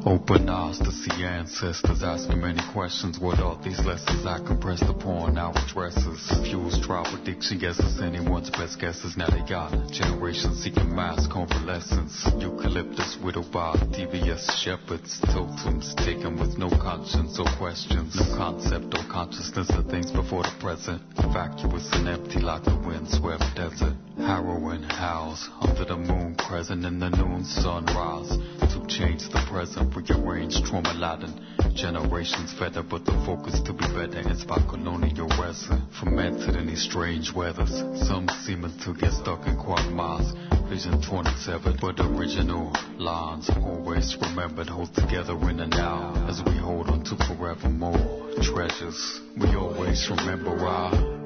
Speaker 15: Open eyes to see ancestors asking many questions. What are these lessons I compressed upon our dresses? Fuels trial prediction guesses. Anyone's best guesses. Now they got generations seeking mass convalescence. Eucalyptus widowed by devious shepherds. Totems taken with no conscience or questions. No concept or consciousness of things before the present. Vacuous and empty like the windswept desert. Harrowing howls under the moon crescent in the noon sunrise. To change the present, rearrange trauma laden. Generations feather, but the focus to be better. Inspired colonial resin, fermented in these strange weathers. Some seeming to get stuck in quagmires. Vision 27, but original lines always remembered, hold together in the now as we hold on to forevermore treasures. We always remember our,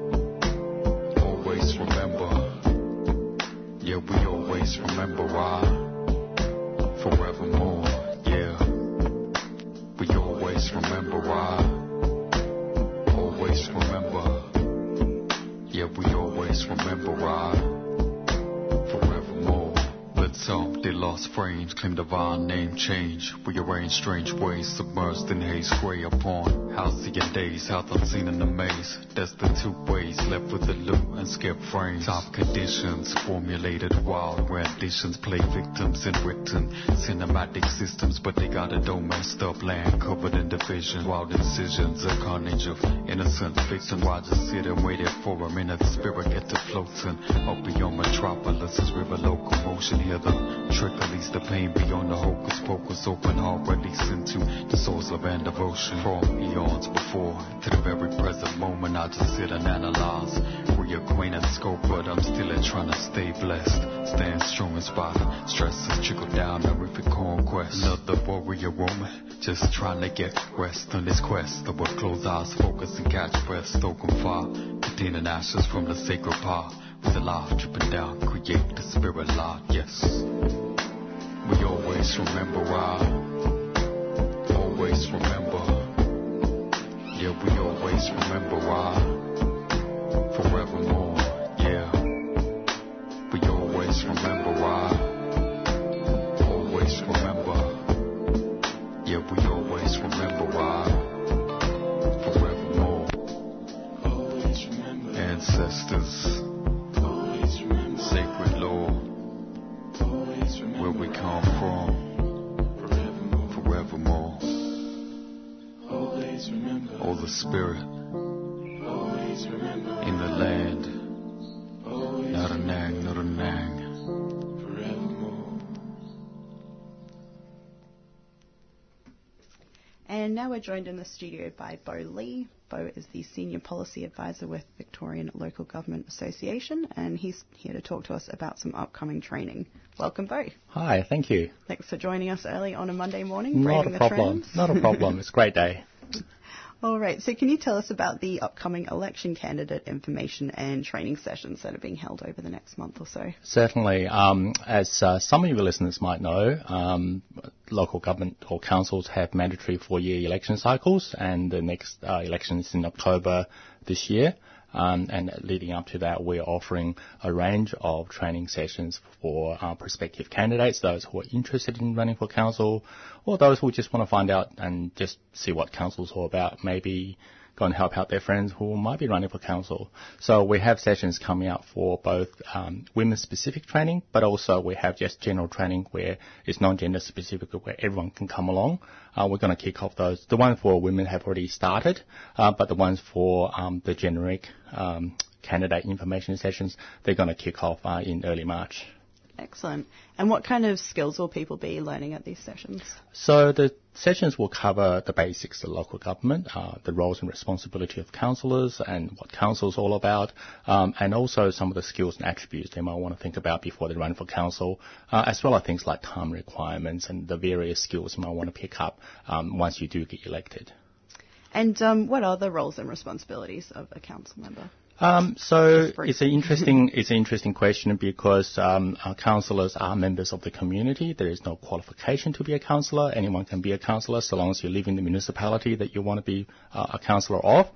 Speaker 15: always remember why forevermore. Frames, claim divine name change. We arrange strange ways, submerged in haze, gray upon halcyon days, health unseen in the maze. That's the two ways, left with the loot and skip frames. Top conditions, formulated wild renditions, play victims in written cinematic systems, but they got it all messed up. Land covered in division, wild incisions, a carnage of innocent victims. Why just sit and wait for a minute? Spirit get to floating up beyond metropolis, river locomotion. Hear the the pain beyond the hocus pocus. Open heart, release into the source of and devotion. From eons before to the very present moment, I just sit and analyze. Reacquaint and scope, but I'm still trying to stay blessed. Stand strong and spot stresses trickle down, horrific conquest. Another warrior woman, just trying to get rest on this quest. I will close eyes, focus and catch breath, stoke fire, containing ashes from the sacred pile. With the life dripping down, create the spirit light, yes. We always remember our, always remember. Yeah, we always remember our, forevermore. Yeah, we always remember our, always remember. Yeah, we always remember forevermore. Ancestors, Oh, the spirit in the land, not a nang, not a nang.
Speaker 5: And now we're joined in the studio by Bo Lee. Bo is the Senior Policy Advisor with Victorian Local Government Association, and he's here to talk to us about some upcoming training. Welcome, Bo.
Speaker 16: Hi, thank you.
Speaker 5: Thanks for joining us early on a Monday morning.
Speaker 16: Not
Speaker 5: braving
Speaker 16: a
Speaker 5: the
Speaker 16: problem. Not a problem. It's a great day. (laughs)
Speaker 5: All right, so can you tell us about the upcoming election candidate information and training sessions that are being held over the next month or so?
Speaker 16: Certainly, um, as uh, some of your listeners might know, um, local government or councils have mandatory four-year election cycles, and the next uh, election is in October this year. Um, and leading up to that, we're offering a range of training sessions for uh, prospective candidates, those who are interested in running for council, or those who just want to find out and just see what council's all about. Maybe go and help out their friends who might be running for council. So we have sessions coming up for both um, women-specific training, but also we have just general training where it's non-gender specific, where everyone can come along. Uh, we're going to kick off those. The ones for women have already started, uh, but the ones for um, the generic um, candidate information sessions, they're going to kick off uh, in early March.
Speaker 5: Excellent. And what kind of skills will people be learning at these sessions?
Speaker 16: So the sessions will cover the basics of local government, uh, the roles and responsibility of councillors and what council is all about, um, and also some of the skills and attributes they might want to think about before they run for council, uh, as well as things like time requirements and the various skills you might want to pick up um, once you do get elected.
Speaker 5: And um, what are the roles and responsibilities of a council member?
Speaker 16: Um, so it's an interesting (laughs) it's an interesting question because um, our councillors are members of the community. There is no qualification to be a councillor. Anyone can be a councillor so long as you live in the municipality that you want to be uh, a councillor of.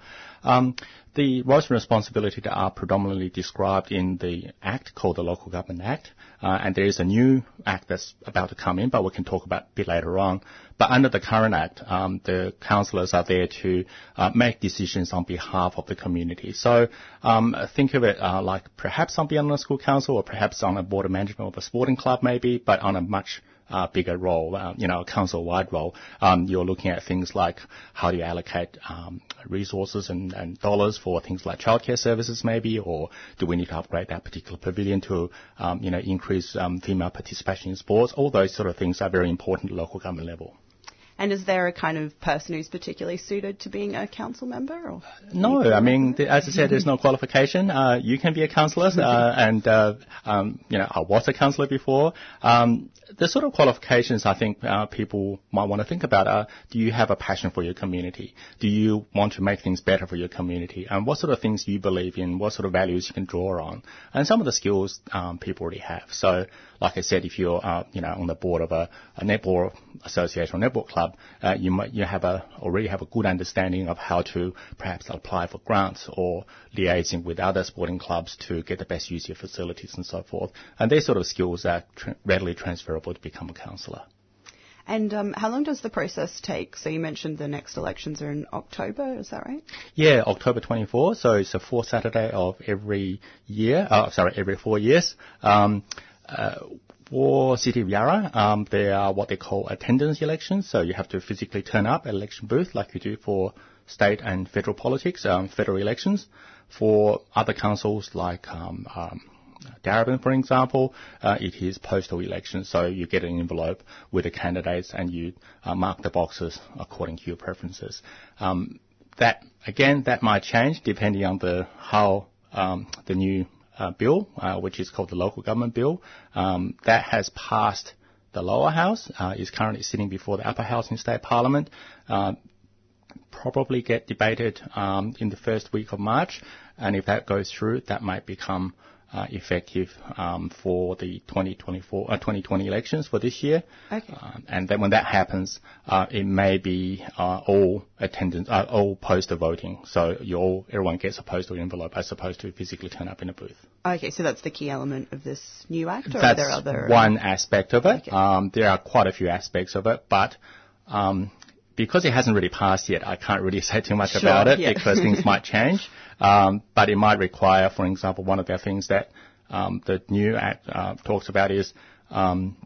Speaker 16: Um, the roles and responsibilities are predominantly described in the Act called the Local Government Act, uh, and there is a new Act that's about to come in, but we can talk about a bit later on. But under the current Act, um, the councillors are there to uh, make decisions on behalf of the community. So um, think of it uh, like perhaps on a school council or perhaps on a board of management of a sporting club maybe, but on a much uh, bigger role, uh, you know, council-wide role. Um, you're looking at things like how do you allocate um, resources and, and, dollars for things like childcare services, maybe, or do we need to upgrade that particular pavilion to, um, you know, increase um, female participation in sports? All those sort of things are very important at local government level.
Speaker 5: And is there a kind of person who's particularly suited to being a council member? Or
Speaker 16: no, I mean, th- as I said, there's no qualification. Uh, you can be a councillor, uh, and uh, um, you know, I was a councillor before. Um, the sort of qualifications I think uh, people might want to think about are: Do you have a passion for your community? Do you want to make things better for your community? And what sort of things you believe in? What sort of values you can draw on? And some of the skills um, people already have. So, like I said, if you're uh, you know on the board of a, a netball association or netball club, uh, you might you have a already have a good understanding of how to perhaps apply for grants or liaising with other sporting clubs to get the best use of your facilities and so forth. And these sort of skills are tr- readily transferable to become a councillor.
Speaker 5: And um, how long does the process take? So you mentioned the next elections are in October, is that right?
Speaker 16: Yeah, October 24. So it's the fourth Saturday of every year. Oh, sorry, every four years. Um, uh, for City of Yarra, um, there are what they call attendance elections. So you have to physically turn up at election booth like you do for state and federal politics, um, federal elections. For other councils like um, um, Darebin, for example, uh, it is postal elections. So you get an envelope with the candidates and you uh, mark the boxes according to your preferences. Um, that again, that might change depending on the how um, the new uh, bill, uh, which is called the local government bill, um, that has passed the lower house, uh, is currently sitting before the upper house in state parliament. Uh, probably get debated um, in the first week of March, and if that goes through, that might become uh, effective um, for the 2024 uh, 2020 elections for this year.
Speaker 5: Okay.
Speaker 16: Um, and then when that happens, uh, it may be uh, all attendance, uh, all postal voting. So you all, everyone gets a postal envelope as opposed to physically turn up in a booth.
Speaker 5: Okay, so that's the key element of this new act, or
Speaker 16: That's
Speaker 5: are there other?
Speaker 16: one aspect of it. Um, there are quite a few aspects of it, but um, because it hasn't really passed yet, I can't really (laughs) say too much
Speaker 5: Sure,
Speaker 16: about it
Speaker 5: yeah.
Speaker 16: because things might (laughs) change. Um, but it might require, for example, one of the things that um, the new act uh, talks about is um,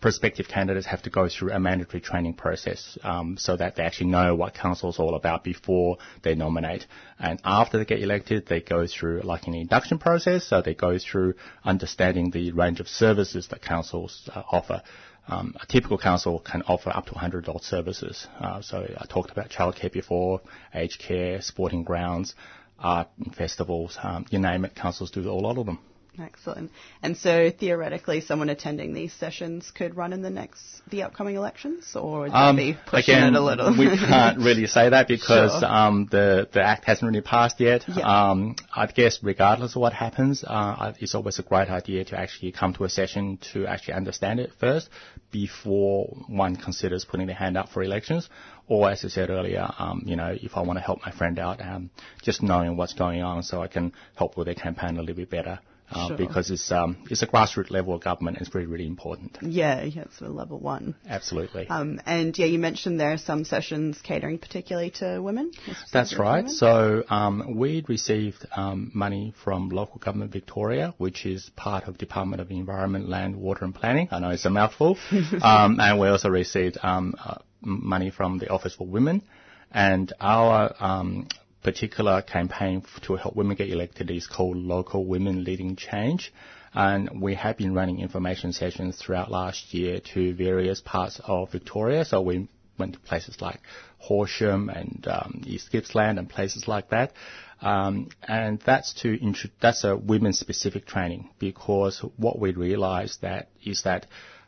Speaker 16: prospective candidates have to go through a mandatory training process um, so that they actually know what council is all about before they nominate. And after they get elected, they go through like an induction process. So they go through understanding the range of services that councils uh, offer. Um, a typical council can offer up to 100 adult services. Uh, so I talked about childcare before, aged care, sporting grounds, art and festivals, um, you name it, councils do a lot of them.
Speaker 5: Excellent. And so theoretically, someone attending these sessions could run in the next, the upcoming elections, or would
Speaker 16: Um,
Speaker 5: be pushing
Speaker 16: again,
Speaker 5: it a little?
Speaker 16: we can't (laughs) really say that because
Speaker 5: Sure.
Speaker 16: um, the the act hasn't really passed yet.
Speaker 5: Yeah.
Speaker 16: Um, I guess regardless of what happens, uh, it's always a great idea to actually come to a session to actually understand it first before one considers putting their hand up for elections. Or as I said earlier, um, you know, if I want to help my friend out, um, just knowing what's going on so I can help with their campaign a little bit better. Uh,
Speaker 5: Sure.
Speaker 16: Because it's um, it's a grassroots level of government. And it's really really important.
Speaker 5: yeah, yeah, it's a level one.
Speaker 16: Absolutely.
Speaker 5: Um, and yeah, you mentioned there are some sessions catering particularly to women.
Speaker 16: That's right.
Speaker 5: women?
Speaker 16: So um, we received um, money from local government Victoria, which is part of Department of Environment, Land, Water and Planning. I know it's a mouthful. (laughs) um, and we also received um, uh, money from the Office for Women. And our um, particular campaign to help women get elected is called Local Women Leading Change. And we have been running information sessions throughout last year to various parts of Victoria. So we went to places like Horsham and um, East Gippsland and places like that. Um, and that's to intro- that's a women-specific training because what we realised that is that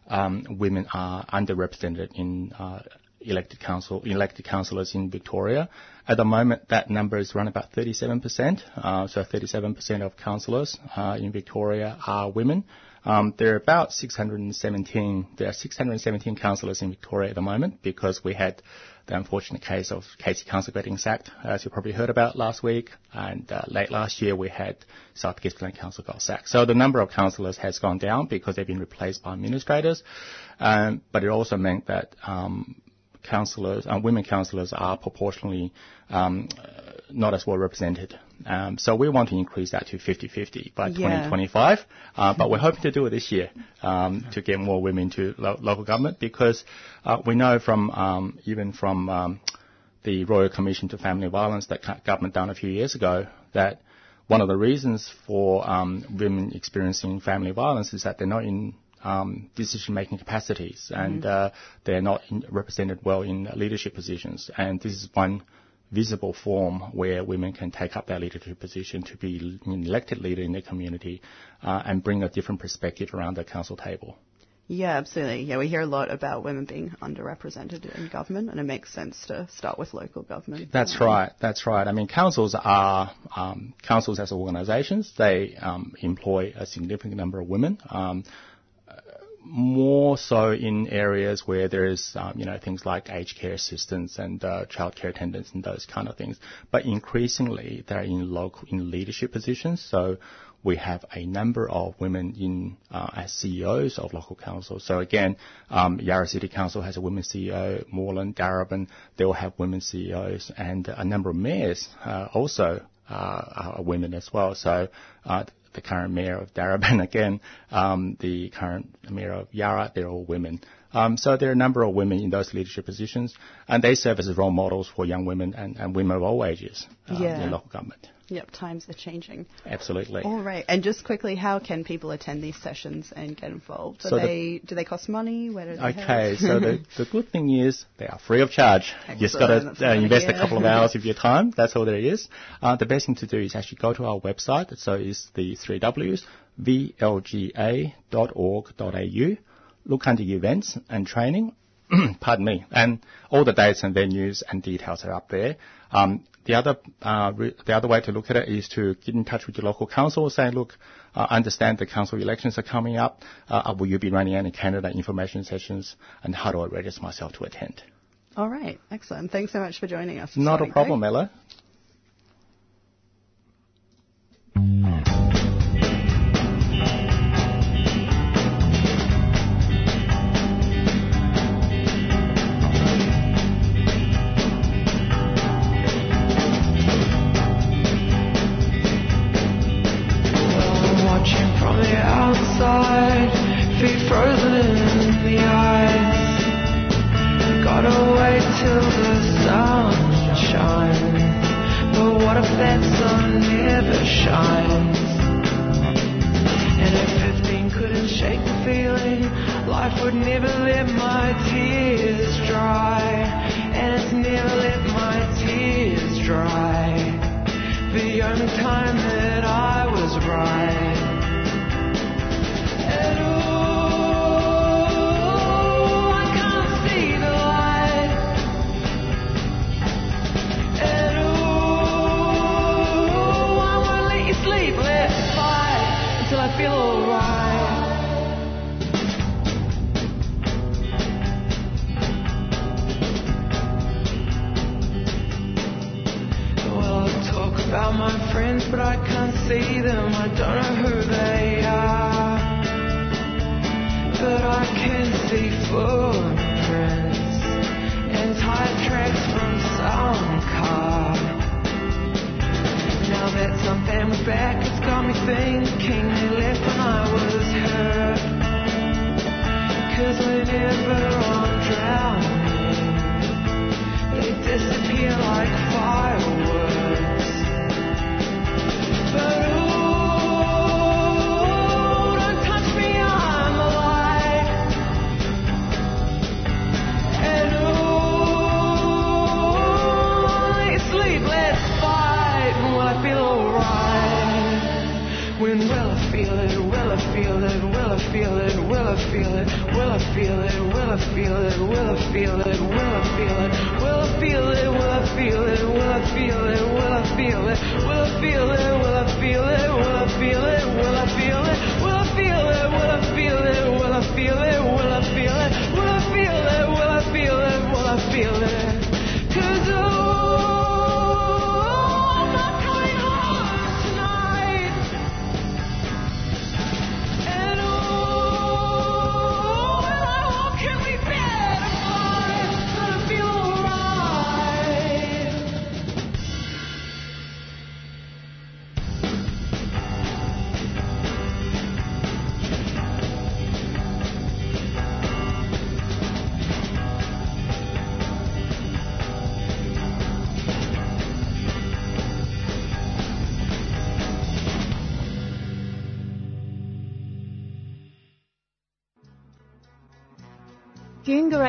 Speaker 16: um, women are underrepresented in uh, elected council elected councillors in Victoria. At the moment, that number is around about 37%. Uh, so 37% of councillors uh, in Victoria are women. Um, there are about 617. There are 617 councillors in Victoria at the moment because we had the unfortunate case of Casey Council getting sacked, as you probably heard about last week, and uh, late last year we had South Gippsland Council got sacked. So the number of councillors has gone down because they've been replaced by administrators, um, but it also meant that um, councillors, uh, women councillors are proportionally um, not as well represented. Um, so we want to increase that to 50-50 by
Speaker 5: Yeah.
Speaker 16: 2025, uh, but we're (laughs) hoping to do it this year um, to get more women to lo- local government because uh, we know from um, even from um, the Royal Commission to Family Violence that government done a few years ago that one of the reasons for um, women experiencing family violence is that they're not in um, decision-making capacities and
Speaker 5: Mhm.
Speaker 16: uh, they're not in, represented well in leadership positions. And this is one visible form where women can take up that leadership position to be an elected leader in their community uh, and bring a different perspective around the council table.
Speaker 5: Yeah, absolutely. Yeah, we hear a lot about women being underrepresented in government, and it makes sense to start with local government.
Speaker 16: That's right. That's right. I mean, councils are um, councils as organisations. They um, employ a significant number of women. Um, more so in areas where there is, um, you know, things like aged care assistance and uh, childcare attendants and those kind of things. But increasingly, they're in local in leadership positions. So we have a number of women in uh, as CEOs of local councils. So again, um, Yarra City Council has a women CEO, Moreland, Darebin, they all have women CEOs, and a number of mayors uh, also uh, are women as well. So uh, the current mayor of Darebin (laughs) again, um, the current mayor of Yarra, they're all women. Um, so there are a number of women in those leadership positions, and they serve as role models for young women and, and women of all ages uh,
Speaker 5: Yeah.
Speaker 16: in local government.
Speaker 5: Yep, times are changing.
Speaker 16: Absolutely.
Speaker 5: All right, and just quickly, how can people attend these sessions and get involved? Are
Speaker 16: So the-
Speaker 5: do they cost money? Where do they
Speaker 16: Okay,
Speaker 5: head?
Speaker 16: so the, (laughs) the good thing is they are free of charge. You just got to uh,
Speaker 5: I wanna
Speaker 16: invest a couple of hours of your time. That's all there is. Uh, the best thing to do is actually go to our website. So it's the three W's, vlga.org.au. Look under events and training. (clears throat) Pardon me. And all the dates and venues and details are up there. Um, the other uh, re- the other way to look at it is to get in touch with your local council, say, look, uh, understand the council elections are coming up. Uh, will you be running any candidate information sessions, and how do I register myself to attend?
Speaker 5: All right, excellent. Thanks so much for joining us.
Speaker 16: Not a problem. Ella.
Speaker 17: Life would never let my tears dry. And it's never let my tears dry. The only time that I was right. About my friends, but I can't see them. I don't know who they are. But I can see footprints and tire tracks from some car. Now that some family back, it's got me thinking they left when I was hurt. Cause whenever I'm drowning,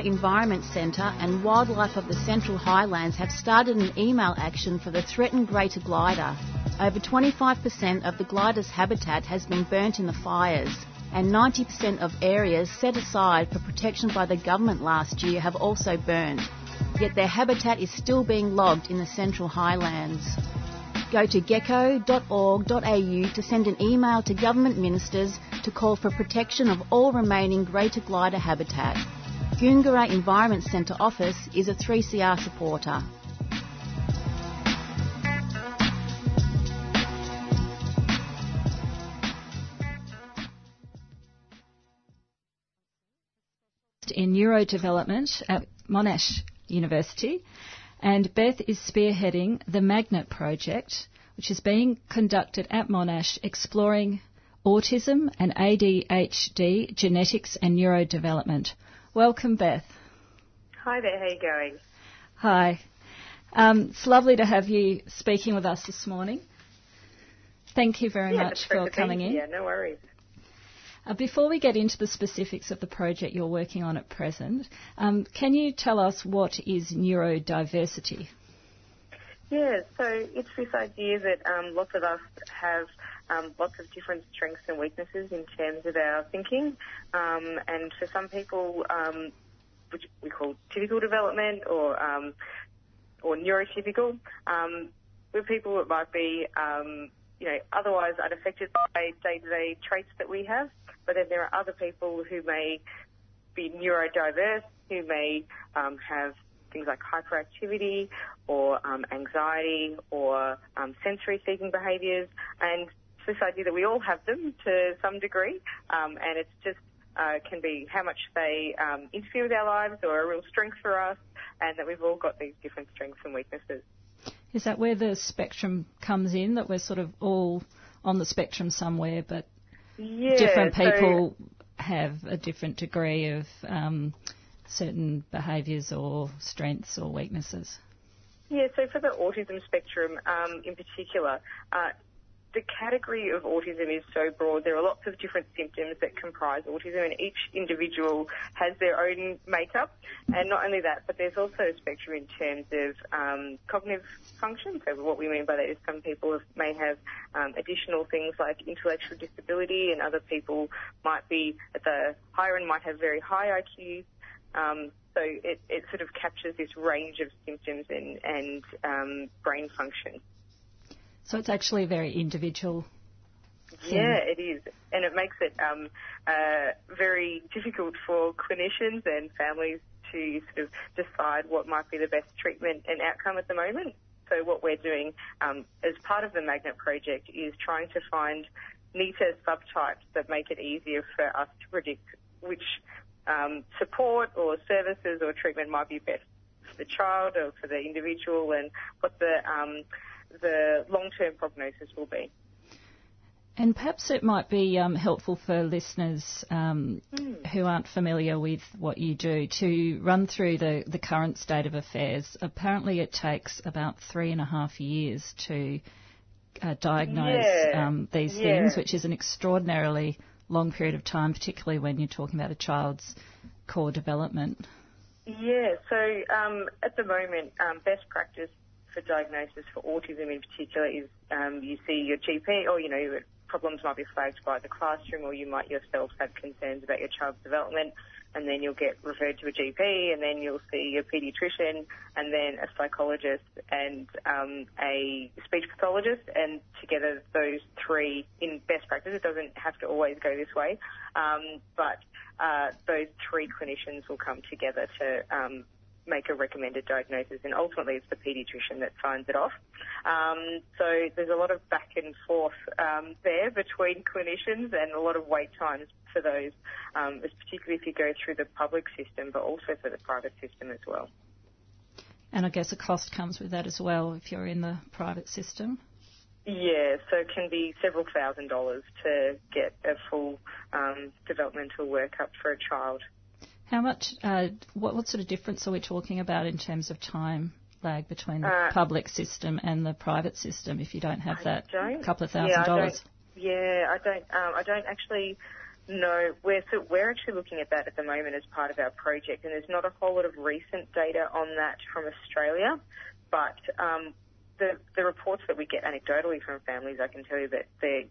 Speaker 18: Environment Centre and Wildlife of the Central Highlands have started an email action for the threatened greater glider. Over 25% of the glider's habitat has been burnt in the fires, and 90% of areas set aside for protection by the government last year have also burned. Yet their habitat is still being logged in the Central Highlands. Go to geco.org.au to send an email to government ministers to call for protection of all remaining greater glider habitat. Goongerra Environment Centre office is a 3CR supporter.
Speaker 6: in neurodevelopment at Monash University, and Beth is spearheading the Magnet project, which is being conducted at Monash exploring autism and ADHD genetics and neurodevelopment. Welcome, Beth.
Speaker 19: Hi there, how are you going?
Speaker 6: Hi. Um, it's lovely to have you speaking with us this morning. Thank you very
Speaker 19: yeah,
Speaker 6: much for coming in.
Speaker 19: here, no worries.
Speaker 6: Uh, before we get into the specifics of the project you're working on at present, um, can you tell us what is neurodiversity?
Speaker 19: Yeah, so it's this idea that um, lots of us have um, lots of different strengths and weaknesses in terms of our thinking, um, and for some people, um, which we call typical development or um, or neurotypical, um, with people it might be you know otherwise unaffected by day-to-day traits that we have, but then there are other people who may be neurodiverse, who may have things like hyperactivity or um, anxiety or um, sensory seeking behaviours, and this idea that we all have them to some degree, um, and it's just uh, can be how much they um, interfere with our lives or a real strength for us, and that we've all got these different strengths and weaknesses.
Speaker 6: Is that where the spectrum comes in, that we're sort of all on the spectrum somewhere, but
Speaker 19: Yeah,
Speaker 6: different
Speaker 19: so-
Speaker 6: people have a different degree of um, certain behaviours or strengths or weaknesses?
Speaker 19: Yeah, so for the autism spectrum um, in particular, uh, the category of autism is so broad. There are lots of different symptoms that comprise autism, and each individual has their own makeup. And not only that, but there's also a spectrum in terms of um, cognitive function. So what we mean by that is some people may have um, additional things like intellectual disability, and other people might be at the higher end might have very high IQs. Um, so it, it sort of captures this range of symptoms and, and um, brain function.
Speaker 6: So it's actually a very individual thing.
Speaker 19: Yeah, it is, and it makes it um, uh, very difficult for clinicians and families to sort of decide what might be the best treatment and outcome at the moment. So what we're doing um, as part of the Magnet project is trying to find neater subtypes that make it easier for us to predict which um, support or services or treatment might be best for the child or for the individual, and what the um, the long-term prognosis will be.
Speaker 6: And perhaps it might be um, helpful for listeners um, who aren't familiar with what you do to run through the, the current state of affairs. Apparently, it takes about three and a half years to uh, diagnose
Speaker 19: Yeah,
Speaker 6: um, these
Speaker 19: yeah.
Speaker 6: things, which is an extraordinarily long period of time, particularly when you're talking about a child's core development.
Speaker 19: Yeah, so um, at the moment, um, best practice for diagnosis for autism in particular is um, you see your GP, or you know, problems might be flagged by the classroom, or you might yourself have concerns about your child's development, and then you'll get referred to a GP, and then you'll see a paediatrician, and then a psychologist and um, a speech pathologist, and together those three, in best practice, it doesn't have to always go this way, um, but uh, those three clinicians will come together to um, make a recommended diagnosis, and ultimately it's the paediatrician that signs it off. Um, so there's a lot of back and forth um, there between clinicians and a lot of wait times for those, um, particularly if you go through the public system, but also for the private system as well.
Speaker 6: And I guess a cost comes with that as well if you're in the private system.
Speaker 19: Yeah, so it can be several thousand dollars to get a full um, developmental workup for a child.
Speaker 6: How much, uh, what, what sort of difference are we talking about in terms of time lag between the
Speaker 19: Uh,
Speaker 6: public system and the private system if you don't have that
Speaker 19: don't-
Speaker 6: couple of thousand
Speaker 19: I
Speaker 6: dollars?
Speaker 19: Yeah, I don't. Um, I don't actually know. We're so we're actually looking at that at the moment as part of our project, and there's not a whole lot of recent data on that from Australia, but um, the the reports that we get anecdotally from families, I can tell you that they're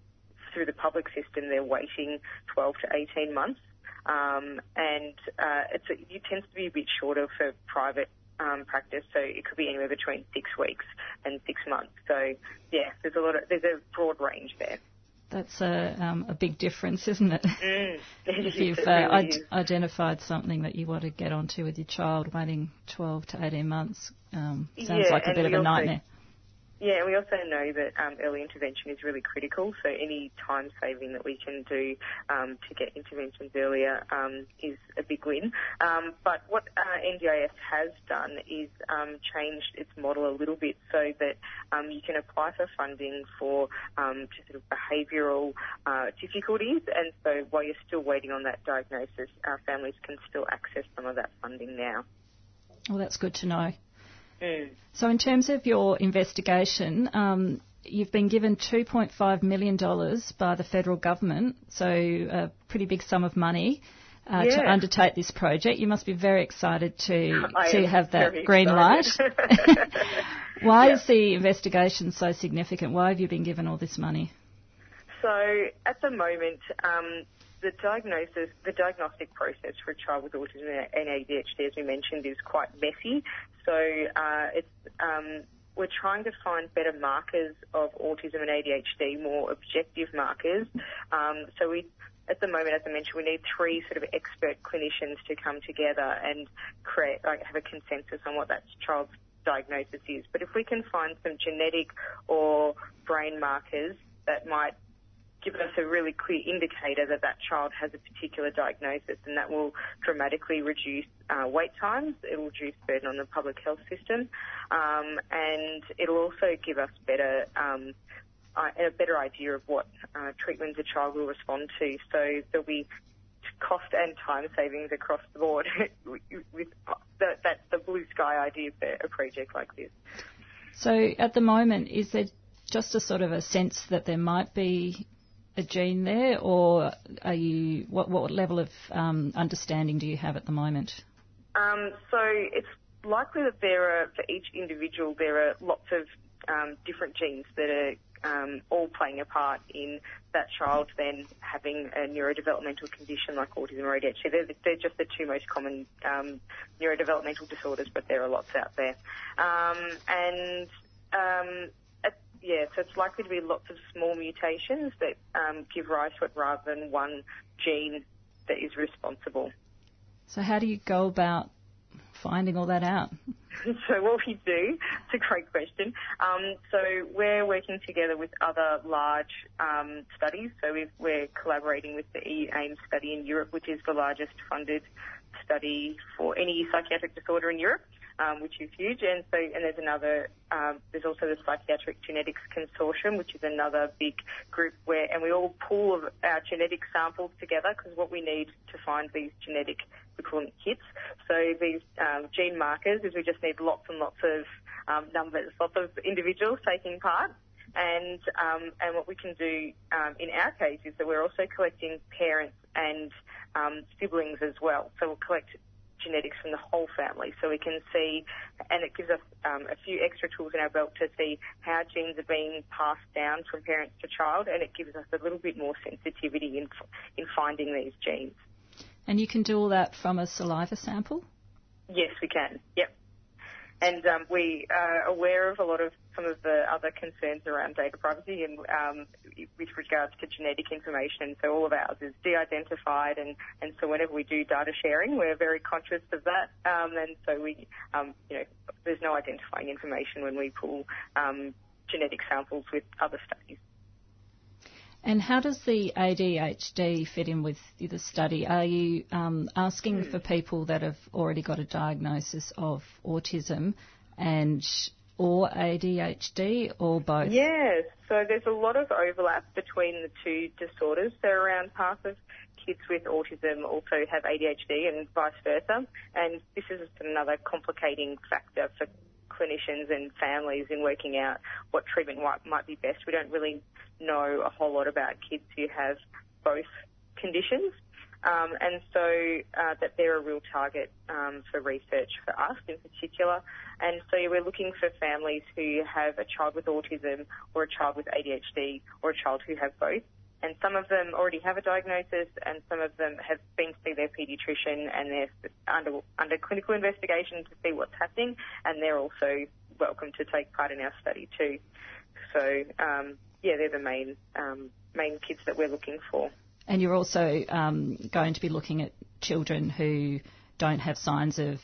Speaker 19: through the public system, they're waiting 12 to 18 months, um, and uh, it's a, it tends to be a bit shorter for private um, practice, so it could be anywhere between six weeks and six months. So yeah, there's a lot of there's a broad range there.
Speaker 6: That's a, um, a big difference, isn't it?
Speaker 19: Mm, (laughs)
Speaker 6: if you've uh,
Speaker 19: really
Speaker 6: id- identified something that you want to get onto with your child, waiting 12 to 18 months um, sounds
Speaker 19: Yeah,
Speaker 6: like a bit of a nightmare.
Speaker 19: Yeah, we also know that um, early intervention is really critical. So any time saving that we can do um, to get interventions earlier um, is a big win. Um, but what uh, NDIS has done is um, changed its model a little bit so that um, you can apply for funding for sort of behavioural uh, difficulties, and so while you're still waiting on that diagnosis, uh, families can still access some of that funding now.
Speaker 6: Well, that's good to know.
Speaker 19: Mm.
Speaker 6: So, in terms of your investigation, um, you've been given $2.5 million by the federal government, so a pretty big sum of money. Uh, to undertake this project, you must be very excited to (laughs)
Speaker 19: I
Speaker 6: to have that green light. (laughs) Why
Speaker 19: Yeah.
Speaker 6: is the investigation so significant? Why have you been given all this money?
Speaker 19: So at the moment, um, the diagnosis, the diagnostic process for a child with autism and ADHD, as we mentioned, is quite messy. So uh, it's um, we're trying to find better markers of autism and ADHD, more objective markers. Um, so we. At the moment, as I mentioned, we need three sort of expert clinicians to come together and create, like, have a consensus on what that child's diagnosis is. But if we can find some genetic or brain markers that might give us a really clear indicator that that child has a particular diagnosis, and that will dramatically reduce uh, wait times. It will reduce burden on the public health system, um, and it'll also give us better. Um, uh, a better idea of what uh, treatments a child will respond to. So there'll be cost and time savings across the board. (laughs) with that, that's the blue sky idea for a project like this.
Speaker 6: So, at the moment, is there just a sort of a sense that there might be a gene there, or are you what what level of um, understanding do you have at the moment?
Speaker 19: Um, so it's likely that there are, for each individual, there are lots of um, different genes that are um, all playing a part in that child then having a neurodevelopmental condition like autism or ADHD. They're, they're just the two most common um, neurodevelopmental disorders, but there are lots out there. Um, and um, yeah, so it's likely to be lots of small mutations that um, give rise to it rather than one gene that is responsible.
Speaker 6: So, how do you go about finding all that out? (laughs)
Speaker 19: so what we do, it's a great question. Um, so we're working together with other large um, studies. So we've, we're collaborating with the EAIM study in Europe, which is the largest funded study for any psychiatric disorder in Europe. Um, which is huge, and so and there's another. Um, there's also the Psychiatric Genetics Consortium, which is another big group where, and we all pool our genetic samples together because what we need to find these genetic, we call them hits. So these um, gene markers is we just need lots and lots of um, numbers, lots of individuals taking part. And um, and what we can do um, in our case is that we're also collecting parents and um, siblings as well. So we'll collect genetics from the whole family, so we can see, and it gives us um, a few extra tools in our belt to see how genes are being passed down from parents to child, and it gives us a little bit more sensitivity in in finding these genes.
Speaker 6: And you can do all that from a saliva sample?
Speaker 19: Yes, we can. Yep. And um, we are aware of a lot of some of the other concerns around data privacy and um, with regards to genetic information. So all of ours is de-identified, and, and so whenever we do data sharing, we're very conscious of that. Um, and so we, um, you know, there's no identifying information when we pull um, genetic samples with other studies.
Speaker 6: And how does the ADHD fit in with the study? Are you um, asking
Speaker 19: Hmm.
Speaker 6: for people that have already got a diagnosis of autism and or ADHD or both?
Speaker 19: Yes, so there's a lot of overlap between the two disorders. So around half of kids with autism also have ADHD and vice versa. And this is another complicating factor for clinicians and families in working out what treatment might, be best. We don't really know a whole lot about kids who have both conditions. Um, and so uh, that they're a real target um, for research for us in particular. And so we're looking for families who have a child with autism or a child with ADHD or a child who have both. And some of them already have a diagnosis, and some of them have been to see their paediatrician, and they're under under clinical investigation to see what's happening, and they're also welcome to take part in our study too. So um, yeah, they're the main um, main kids that we're looking for.
Speaker 6: And you're also um, going to be looking at children who don't have signs of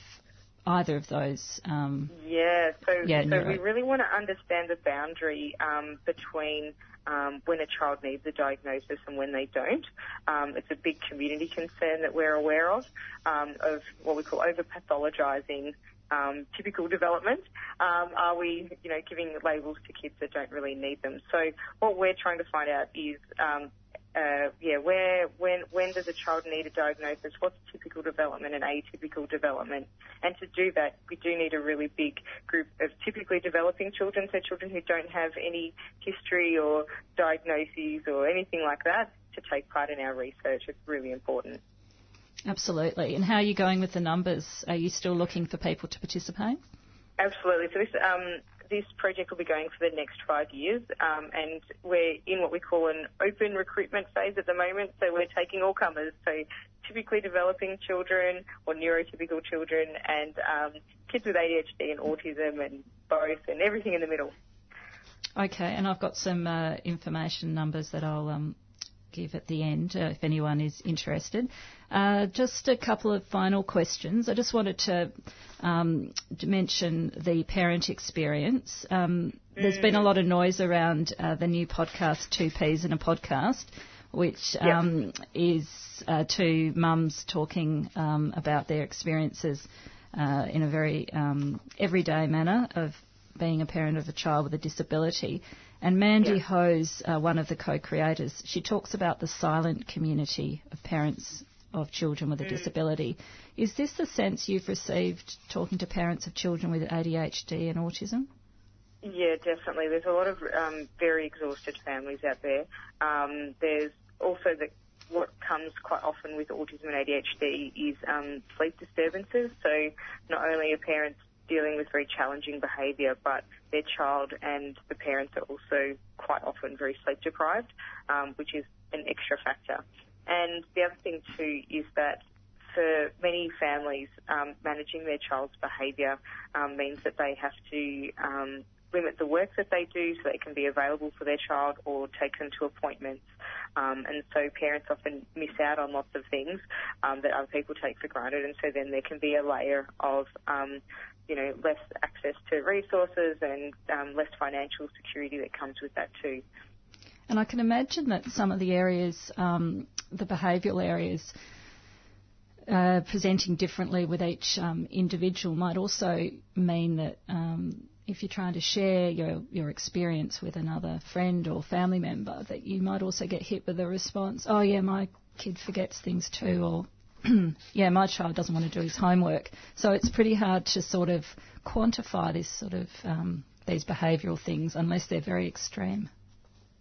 Speaker 6: either of those. Um,
Speaker 19: Yeah, so
Speaker 6: Yeah,
Speaker 19: so
Speaker 6: neuro-
Speaker 19: we really want to understand the boundary um, between um, when a child needs a diagnosis and when they don't. Um, it's a big community concern that we're aware of, um, of what we call over pathologizing um, typical development. Um, are we, you know, giving labels to kids that don't really need them? So what we're trying to find out is um, uh, yeah, where, when, when does a child need a diagnosis? What's typical development and atypical development? And to do that, we do need a really big group of typically developing children, so children who don't have any history or diagnoses or anything like that, to take part in our research. It's really important.
Speaker 6: absolutely. And how are you going with the numbers? Are you still looking for people to participate?
Speaker 19: Absolutely. So this um, this project will be going for the next five years, um, and we're in what we call an open recruitment phase at the moment. So we're taking all comers, so typically developing children or neurotypical children, and um, kids with ADHD and autism, and both, and everything in the middle.
Speaker 6: Okay, and I've got some uh, information numbers that I'll um, give at the end uh, if anyone is interested. Uh, just a couple of final questions. I just wanted to, um, mention the parent experience. Um, There's been a lot of noise around uh, the new podcast, Two Peas in a Podcast, which um, is uh, two mums talking um, about their experiences uh, in a very um, everyday manner of being a parent of a child with a disability. And Mandy
Speaker 19: Yeah.
Speaker 6: Hose, uh, one of the co-creators, she talks about the silent community of parents of children with a
Speaker 19: Mm.
Speaker 6: disability. Is this the sense you've received talking to parents of children with ADHD and autism?
Speaker 19: Yeah, definitely. There's a lot of um, very exhausted families out there. Um, there's also the what comes quite often with autism and ADHD is um, sleep disturbances. So not only are parents dealing with very challenging behaviour, but their child and the parents are also quite often very sleep deprived, um, which is an extra factor. And the other thing too is that for many families, um, managing their child's behaviour um, means that they have to um, limit the work that they do so they can be available for their child or take them to appointments. Um, and so parents often miss out on lots of things um, that other people take for granted. And so then there can be a layer of, um, you know, less access to resources and um, less financial security that comes with that too.
Speaker 6: And I can imagine that some of the areas, um, the behavioural areas, uh, presenting differently with each um, individual might also mean that if you're trying to share your, your experience with another friend or family member, that you might also get hit with a response, oh yeah, my kid forgets things too, or (clears throat) yeah, my child doesn't want to do his homework. So it's pretty hard to sort of quantify this sort of um, these behavioural things unless they're very extreme.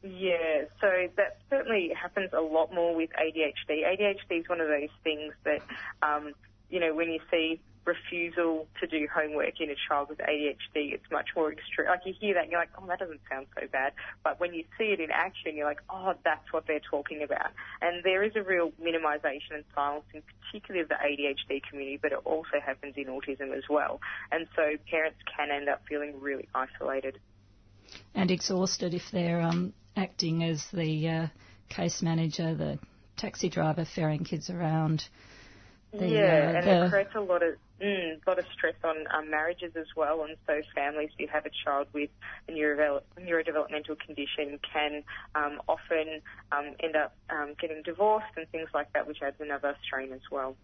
Speaker 19: Yeah, so that certainly happens a lot more with ADHD. ADHD is one of those things that, um, you know, when you see refusal to do homework in a child with ADHD. It's much more extreme. Like you hear that and you're like, oh, that doesn't sound so bad. But when you see it in action, you're like, oh, that's what they're talking about. And there is a real minimisation and silencing, particularly of the ADHD community, but it also happens in autism as well. And so parents can end up feeling really isolated.
Speaker 6: and exhausted if they're um, acting as the uh, case manager, the taxi driver ferrying kids around. The,
Speaker 19: yeah,
Speaker 6: uh,
Speaker 19: and
Speaker 6: the-
Speaker 19: it creates a lot of mm, lot of stress on um, marriages as well. And so families who have a child with a neurodevel- neurodevelopmental condition can um, often um, end up um, getting divorced and things like that, which adds another strain as well.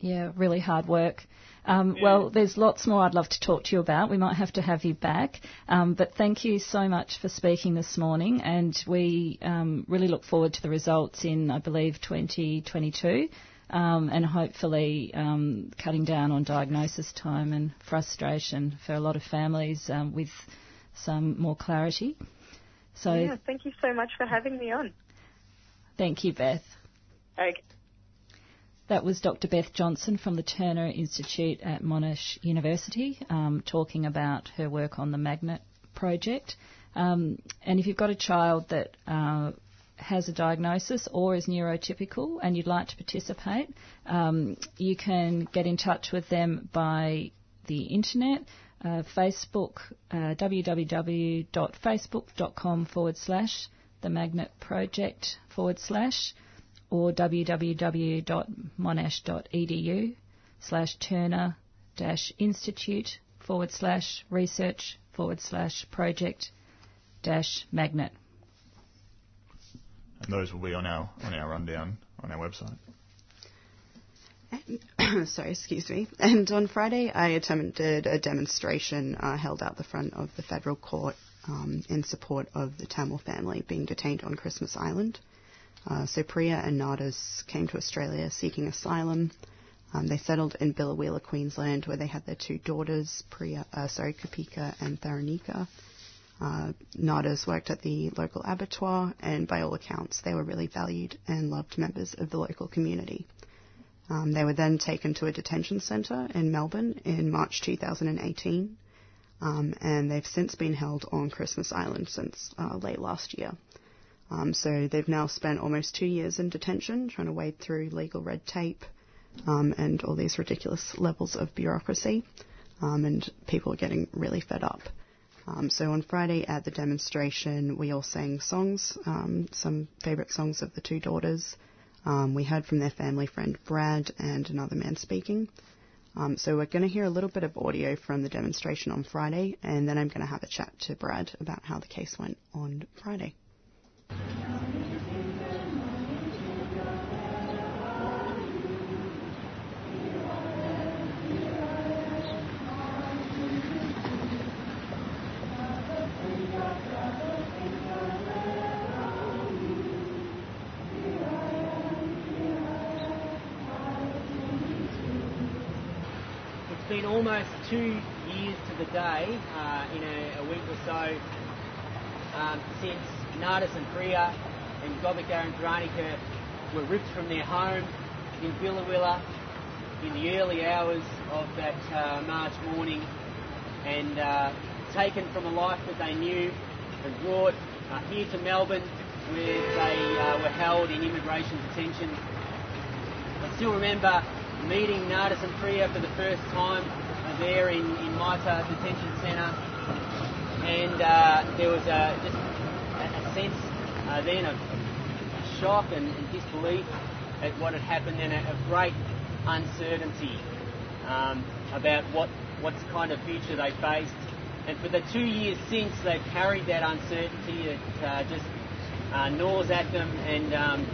Speaker 6: Yeah, really hard work. Um, Well, there's lots more I'd love to talk to you about. We might have to have you back. Um, but thank you so much for speaking this morning, and we um, really look forward to the results in, I believe, 2022. Um, and hopefully um, cutting down on diagnosis time and frustration for a lot of families um, with some more clarity. So
Speaker 19: yeah, thank you so much for having me on.
Speaker 6: thank you, Beth.
Speaker 19: Okay.
Speaker 6: That was Dr. Beth Johnson from the Turner Institute at Monash University um, talking about her work on the Magnet project. Um, and if you've got a child that uh, has a diagnosis or is neurotypical and you'd like to participate, um, you can get in touch with them by the internet. Uh, Facebook, uh, www.facebook.com forward slash the Magnet Project forward slash or www.monash.edu slash Turner dash Institute forward slash research forward slash project dash magnet.
Speaker 1: And those will be on our on our rundown on our website. (coughs)
Speaker 5: Sorry, excuse me. And on Friday, I attended a demonstration uh, held out the front of the federal court um, in support of the Tamil family being detained on Christmas Island. Uh, so Priya and Nades came to Australia seeking asylum. Um, they settled in Biloela, Queensland, where they had their two daughters, Priya, uh, sorry, Kopika and Tharunicaa. Uh, worked at the local abattoir, and by all accounts, they were really valued and loved members of the local community. Um, they were then taken to a detention centre in Melbourne in March 2018, um, and they've since been held on Christmas Island since uh, late last year. Um, so they've now spent almost two years in detention, trying to wade through legal red tape um, and all these ridiculous levels of bureaucracy, um, and people are getting really fed up. Um, so on Friday at the demonstration, we all sang songs, um, some favourite songs of the two daughters. Um, we heard from their family friend Brad and another man speaking. Um, so we're going to hear a little bit of audio from the demonstration on Friday, and then I'm going to have a chat to Brad about how the case went on Friday.
Speaker 20: Almost two years to the day, uh, in a, a week or so, um, since Nades and Priya and Kopika and Tharunicaa were ripped from their home in Biloela in the early hours of that uh, March morning and uh, taken from a life that they knew and brought uh, here to Melbourne where they uh, were held in immigration detention. I still remember meeting Nades and Priya for the first time there in, in MITA Detention Centre and uh, there was a, just a, a sense uh, then of, shock and, and disbelief at what had happened and a, a great uncertainty um, about what what's kind of future they faced. And for the two years since, they've carried that uncertainty. that uh, just uh, gnaws at them, and um,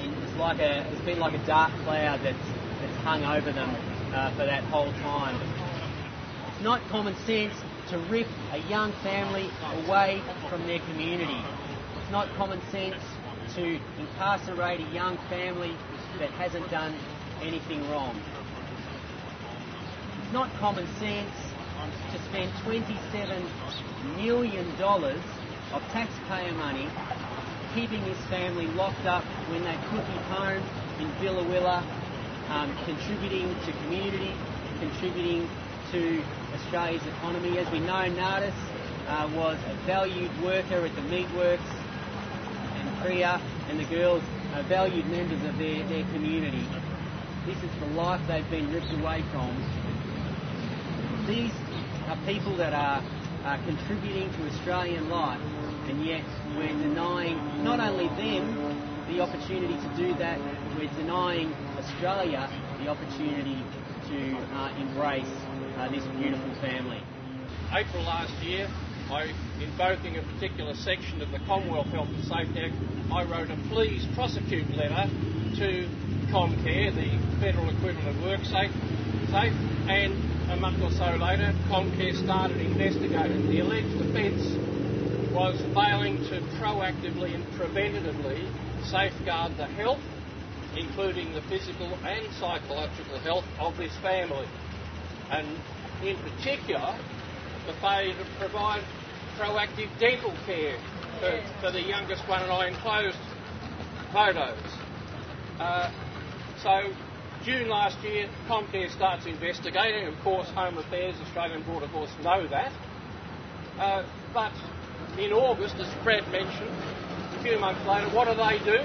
Speaker 20: it's like a it's been like a dark cloud that's that's hung over them uh, for that whole time. Not common sense to rip a young family away from their community. It's not common sense to incarcerate a young family that hasn't done anything wrong. It's not common sense to spend $27 million of taxpayer money keeping this family locked up when they could be home in Biloela, um, contributing to community, contributing to Australia's economy. As we know, Nades uh, was a valued worker at the meatworks, and Priya and the girls are valued members of their, their community. This is the life they've been ripped away from. These are people that are, are contributing to Australian life, and yet we're denying not only them the opportunity to do that, we're denying Australia the opportunity to uh, embrace uh, this beautiful family.
Speaker 21: April last year, I, invoking a particular section of the Commonwealth Health and Safety Act, I wrote a please prosecute letter to Comcare, the federal equivalent of WorkSafe, Safe, and a month or so later, Comcare started investigating. The alleged offence was failing to proactively and preventatively safeguard the health, including the physical and psychological health of this family. And in particular, the failure to provide proactive dental care for, for the youngest one, and I enclosed photos. Uh, so, June last year, Comcare starts investigating. Of course, Home Affairs, Australian Border Force know that. Uh, but in August, as Brad mentioned, a few months later, what do they do?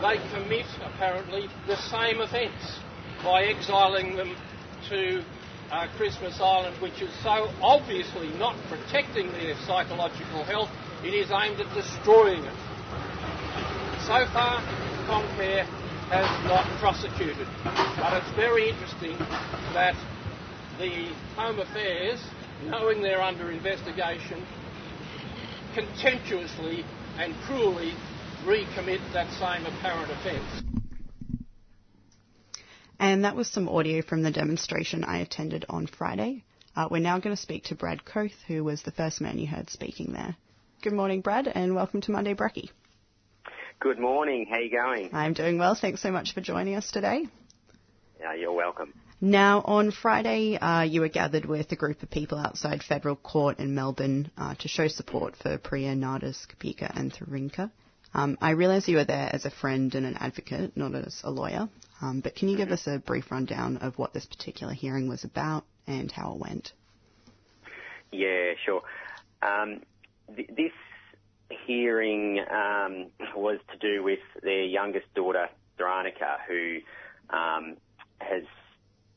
Speaker 21: They commit, apparently, the same offence by exiling them to uh, Christmas Island, which is so obviously not protecting their psychological health, it is aimed at destroying it. So far, Comcare has not prosecuted, but it's very interesting that the Home Affairs, knowing they're under investigation, contemptuously and cruelly recommit that same apparent offence.
Speaker 5: And that was some audio from the demonstration I attended on Friday. Uh, we're now going to speak to Brad Koth, who was the first man you heard speaking there. Good morning, Brad, and welcome to Monday Brekkie.
Speaker 22: Good morning. How you going?
Speaker 5: I'm doing well. Thanks so much for joining us today.
Speaker 22: Yeah, you're welcome.
Speaker 5: Now, on Friday, uh, you were gathered with a group of people outside federal court in Melbourne uh, to show support for Priya Nades, Kopika, and Tharunicaa. Um, I realise you were there as a friend and an advocate, not as a lawyer. Um, but can you give us a brief rundown of what this particular hearing was about and how it went?
Speaker 22: Yeah, sure. Um, th- this hearing um, was to do with their youngest daughter, Tharunicaa, who um, has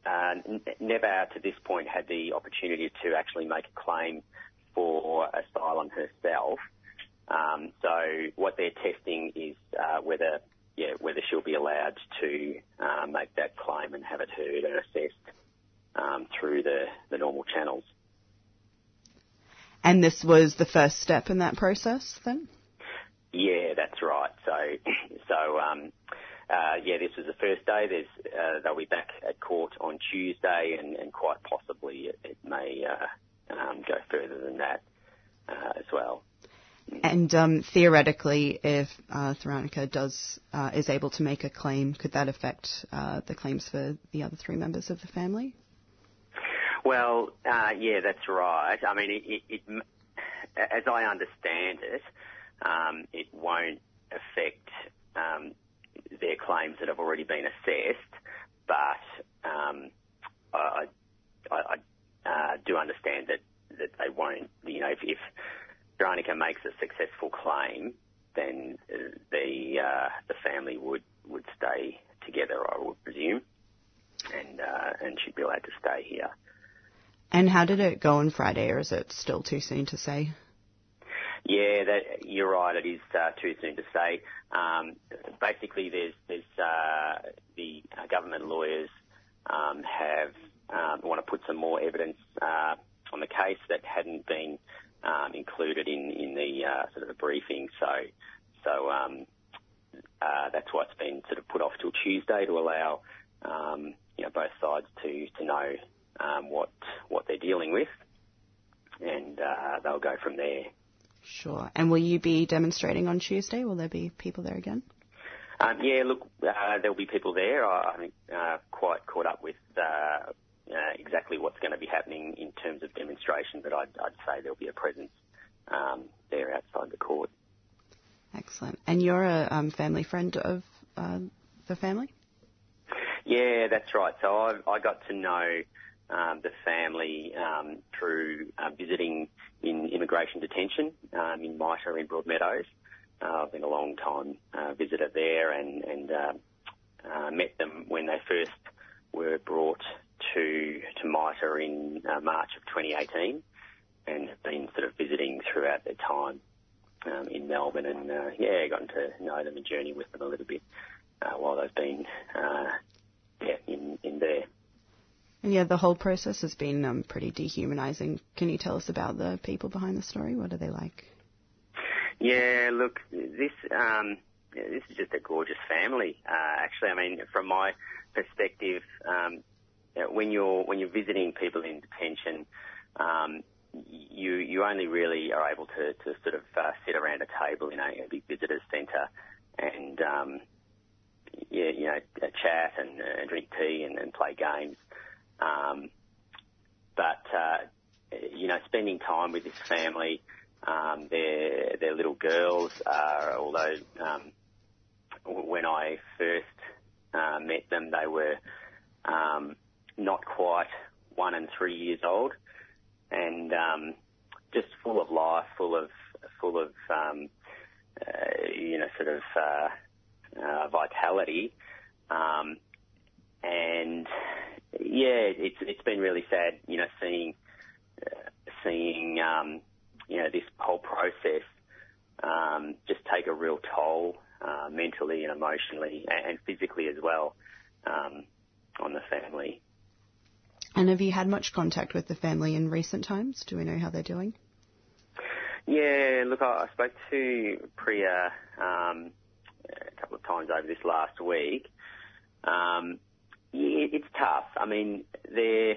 Speaker 22: uh, n- never to this point had the opportunity to actually make a claim for asylum herself. Um, so what they're testing is uh, whether yeah, whether she'll be allowed to uh, make that claim and have it heard and assessed um, through the, the normal channels.
Speaker 5: And this was the first step in that process, then?
Speaker 22: Yeah, that's right. So, (clears throat) so um, uh, yeah, this was the first day. There's, uh, they'll be back at court on Tuesday, and, and quite possibly it, it may uh, um, go further than that uh, as well.
Speaker 5: And um, theoretically, if uh, does uh, is able to make a claim, could that affect uh, the claims for the other three members of the family?
Speaker 22: Well, uh, yeah, that's right. I mean, it, it, it, as I understand it, um, it won't affect um, their claims that have already been assessed, but um, I, I, I uh, do understand that, that they won't, you know, if, if Tharunicaa makes a successful claim, then the uh, the family would, would stay together, I would presume, and uh, and she'd be allowed to stay here.
Speaker 5: And how did it go on Friday, or is it still too soon to say?
Speaker 22: Yeah, that, you're right. It is uh, too soon to say. Um, basically, there's there's uh, the uh, government lawyers um, have um, want to put some more evidence uh, on the case that hadn't been um, included in in the uh, sort of the briefing. So so um, uh, that's why it's been sort of put off till Tuesday to allow um, you know both sides to to know um, what what they're dealing with, and uh, they'll go from there.
Speaker 5: Sure. And will you be demonstrating on Tuesday? Will there be people there again?
Speaker 22: Um, yeah, look, uh, there'll be people there. I, I think uh, quite caught up with uh, uh, exactly what's going to be happening in terms of demonstration, but I'd, I'd say there'll be a presence um, there outside the court.
Speaker 5: Excellent. And you're a um, family friend of uh, the family?
Speaker 22: Yeah, that's right. So I, I got to know um, the family um, through uh, visiting in immigration detention um, in MITA in Broadmeadows. Uh, I've been a long time uh, visitor there and, and uh, uh, met them when they first were brought to to MITA in uh, March of 2018 and have been sort of visiting throughout their time um, in Melbourne and uh, yeah, gotten to know them and journey with them a little bit uh, while they've been uh, yeah in in there.
Speaker 5: And yeah, the whole process has been um, pretty dehumanising. Can you tell us about the people behind the story? What are they like?
Speaker 22: Yeah, look, this um, this is just a gorgeous family. Uh, actually, I mean, from my perspective, um, when you're when you're visiting people in detention, um, you you only really are able to, to sort of uh, sit around a table in a, a big visitors centre and um, yeah, you know, chat and uh, drink tea and, and play games. Um, but uh, you know, spending time with this family, um, their their little girls are, although um, when I first uh, met them, they were um, not quite one and three years old, and um, just full of life, full of full of um, uh, you know sort of uh, uh, vitality, um, and yeah, it's it's been really sad, you know, seeing uh, seeing um, you know this whole process um, just take a real toll uh, mentally and emotionally and, and physically as well um, on the family.
Speaker 5: And have you had much contact with the family in recent times? Do we know how they're doing?
Speaker 22: Yeah, look, I, spoke to Priya um, a couple of times over this last week. Um, yeah, it's tough. I mean, they're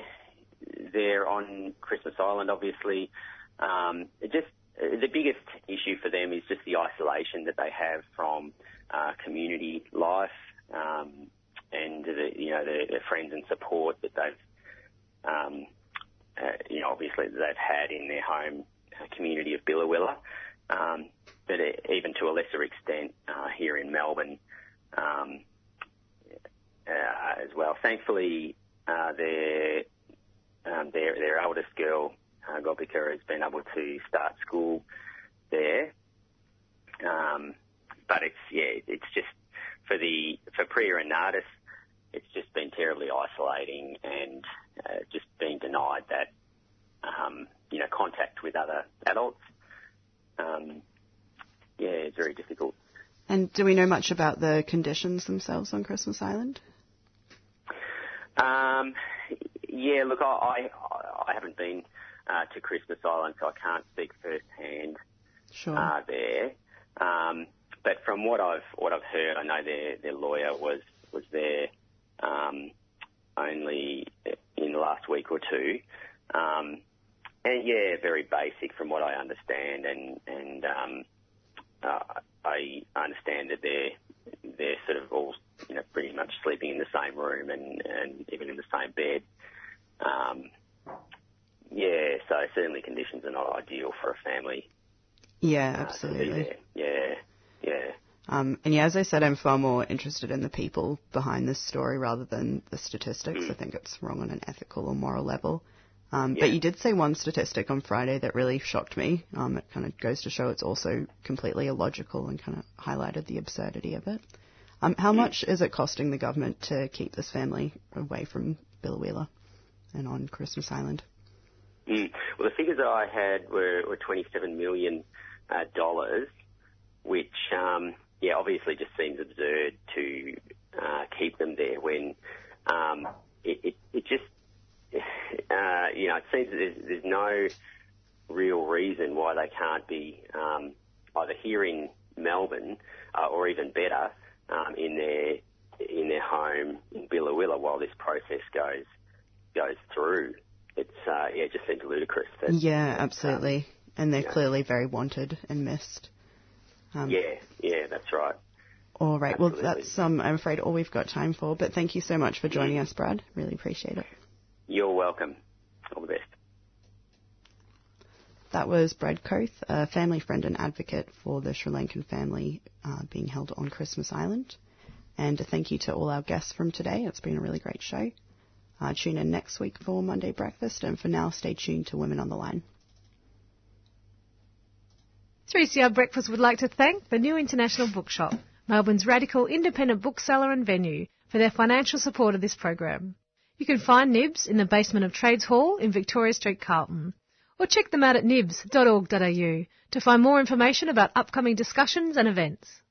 Speaker 22: they're on Christmas Island, obviously. Um, just the biggest issue for them is just the isolation that they have from uh, community life um, and the, you know the friends and support that they've um, uh, you know obviously that they've had in their home community of Biloela, um, but it, even to a lesser extent uh, here in Melbourne um, uh, as well. Thankfully, uh, their um, their their eldest girl, uh, Kopika, has been able to start school there. Um, but it's yeah, it's just for the for Priya and Nades, it's just been terribly isolating and uh, just being denied that um, you know contact with other adults. Um, yeah, it's very difficult.
Speaker 5: And do we know much about the conditions themselves on Christmas Island?
Speaker 22: Um, yeah, look, I, I, I haven't been uh, to Christmas Island, so I can't speak firsthand
Speaker 5: Sure.
Speaker 22: uh, there. Um, but from what I've what I've heard, I know their their lawyer was was there um, only in the last week or two. Um, and yeah, very basic from what I understand, and and um, uh, I understand that they're they're sort of all you know pretty much sleeping in the same room and and even in the same bed. Um, yeah, so certainly conditions are not ideal for a family.
Speaker 5: Yeah,
Speaker 22: uh,
Speaker 5: absolutely.
Speaker 22: there. Yeah, yeah.
Speaker 5: Um, and yeah, as I said, I'm far more interested in the people behind this story rather than the statistics.
Speaker 22: Mm.
Speaker 5: I think it's wrong on an ethical or moral level. Um,
Speaker 22: Yeah.
Speaker 5: But you did say one statistic on Friday that really shocked me. Um, it kind of goes to show it's also completely illogical and kind of highlighted the absurdity of it. Um, how much is it costing the government to keep this family away from Biloela and on Christmas Island?
Speaker 22: Mm. Well, the figures that I had were, were 27 million uh, dollars, which um, yeah, obviously just seems absurd to uh, keep them there when um, it, it, it just (sighs) uh, you know it seems that there's, there's no real reason why they can't be um, either here in Melbourne uh, or even better um, in their in their home in Biloela while this process goes goes through. It's uh, yeah, it just seems ludicrous. That,
Speaker 5: yeah, absolutely. and they're
Speaker 22: yeah.
Speaker 5: clearly very wanted and missed. Um,
Speaker 22: yeah, yeah, that's right.
Speaker 5: All right. Well, that's um, I'm afraid all we've got time for. But thank you so much for joining us, Brad. Really appreciate it.
Speaker 22: You're welcome. All the best.
Speaker 5: That was Brad Koth, a family friend and advocate for the Sri Lankan family uh, being held on Christmas Island. And a thank you to all our guests from today. It's been a really great show. Uh, tune in next week for Monday Breakfast, and for now, stay tuned to Women on the Line.
Speaker 13: 3CR Breakfast would like to thank the New International Bookshop, Melbourne's radical independent bookseller and venue, for their financial support of this program. You can find Nibs in the basement of Trades Hall in Victoria Street, Carlton, or check them out at nibs.org.au to find more information about upcoming discussions and events.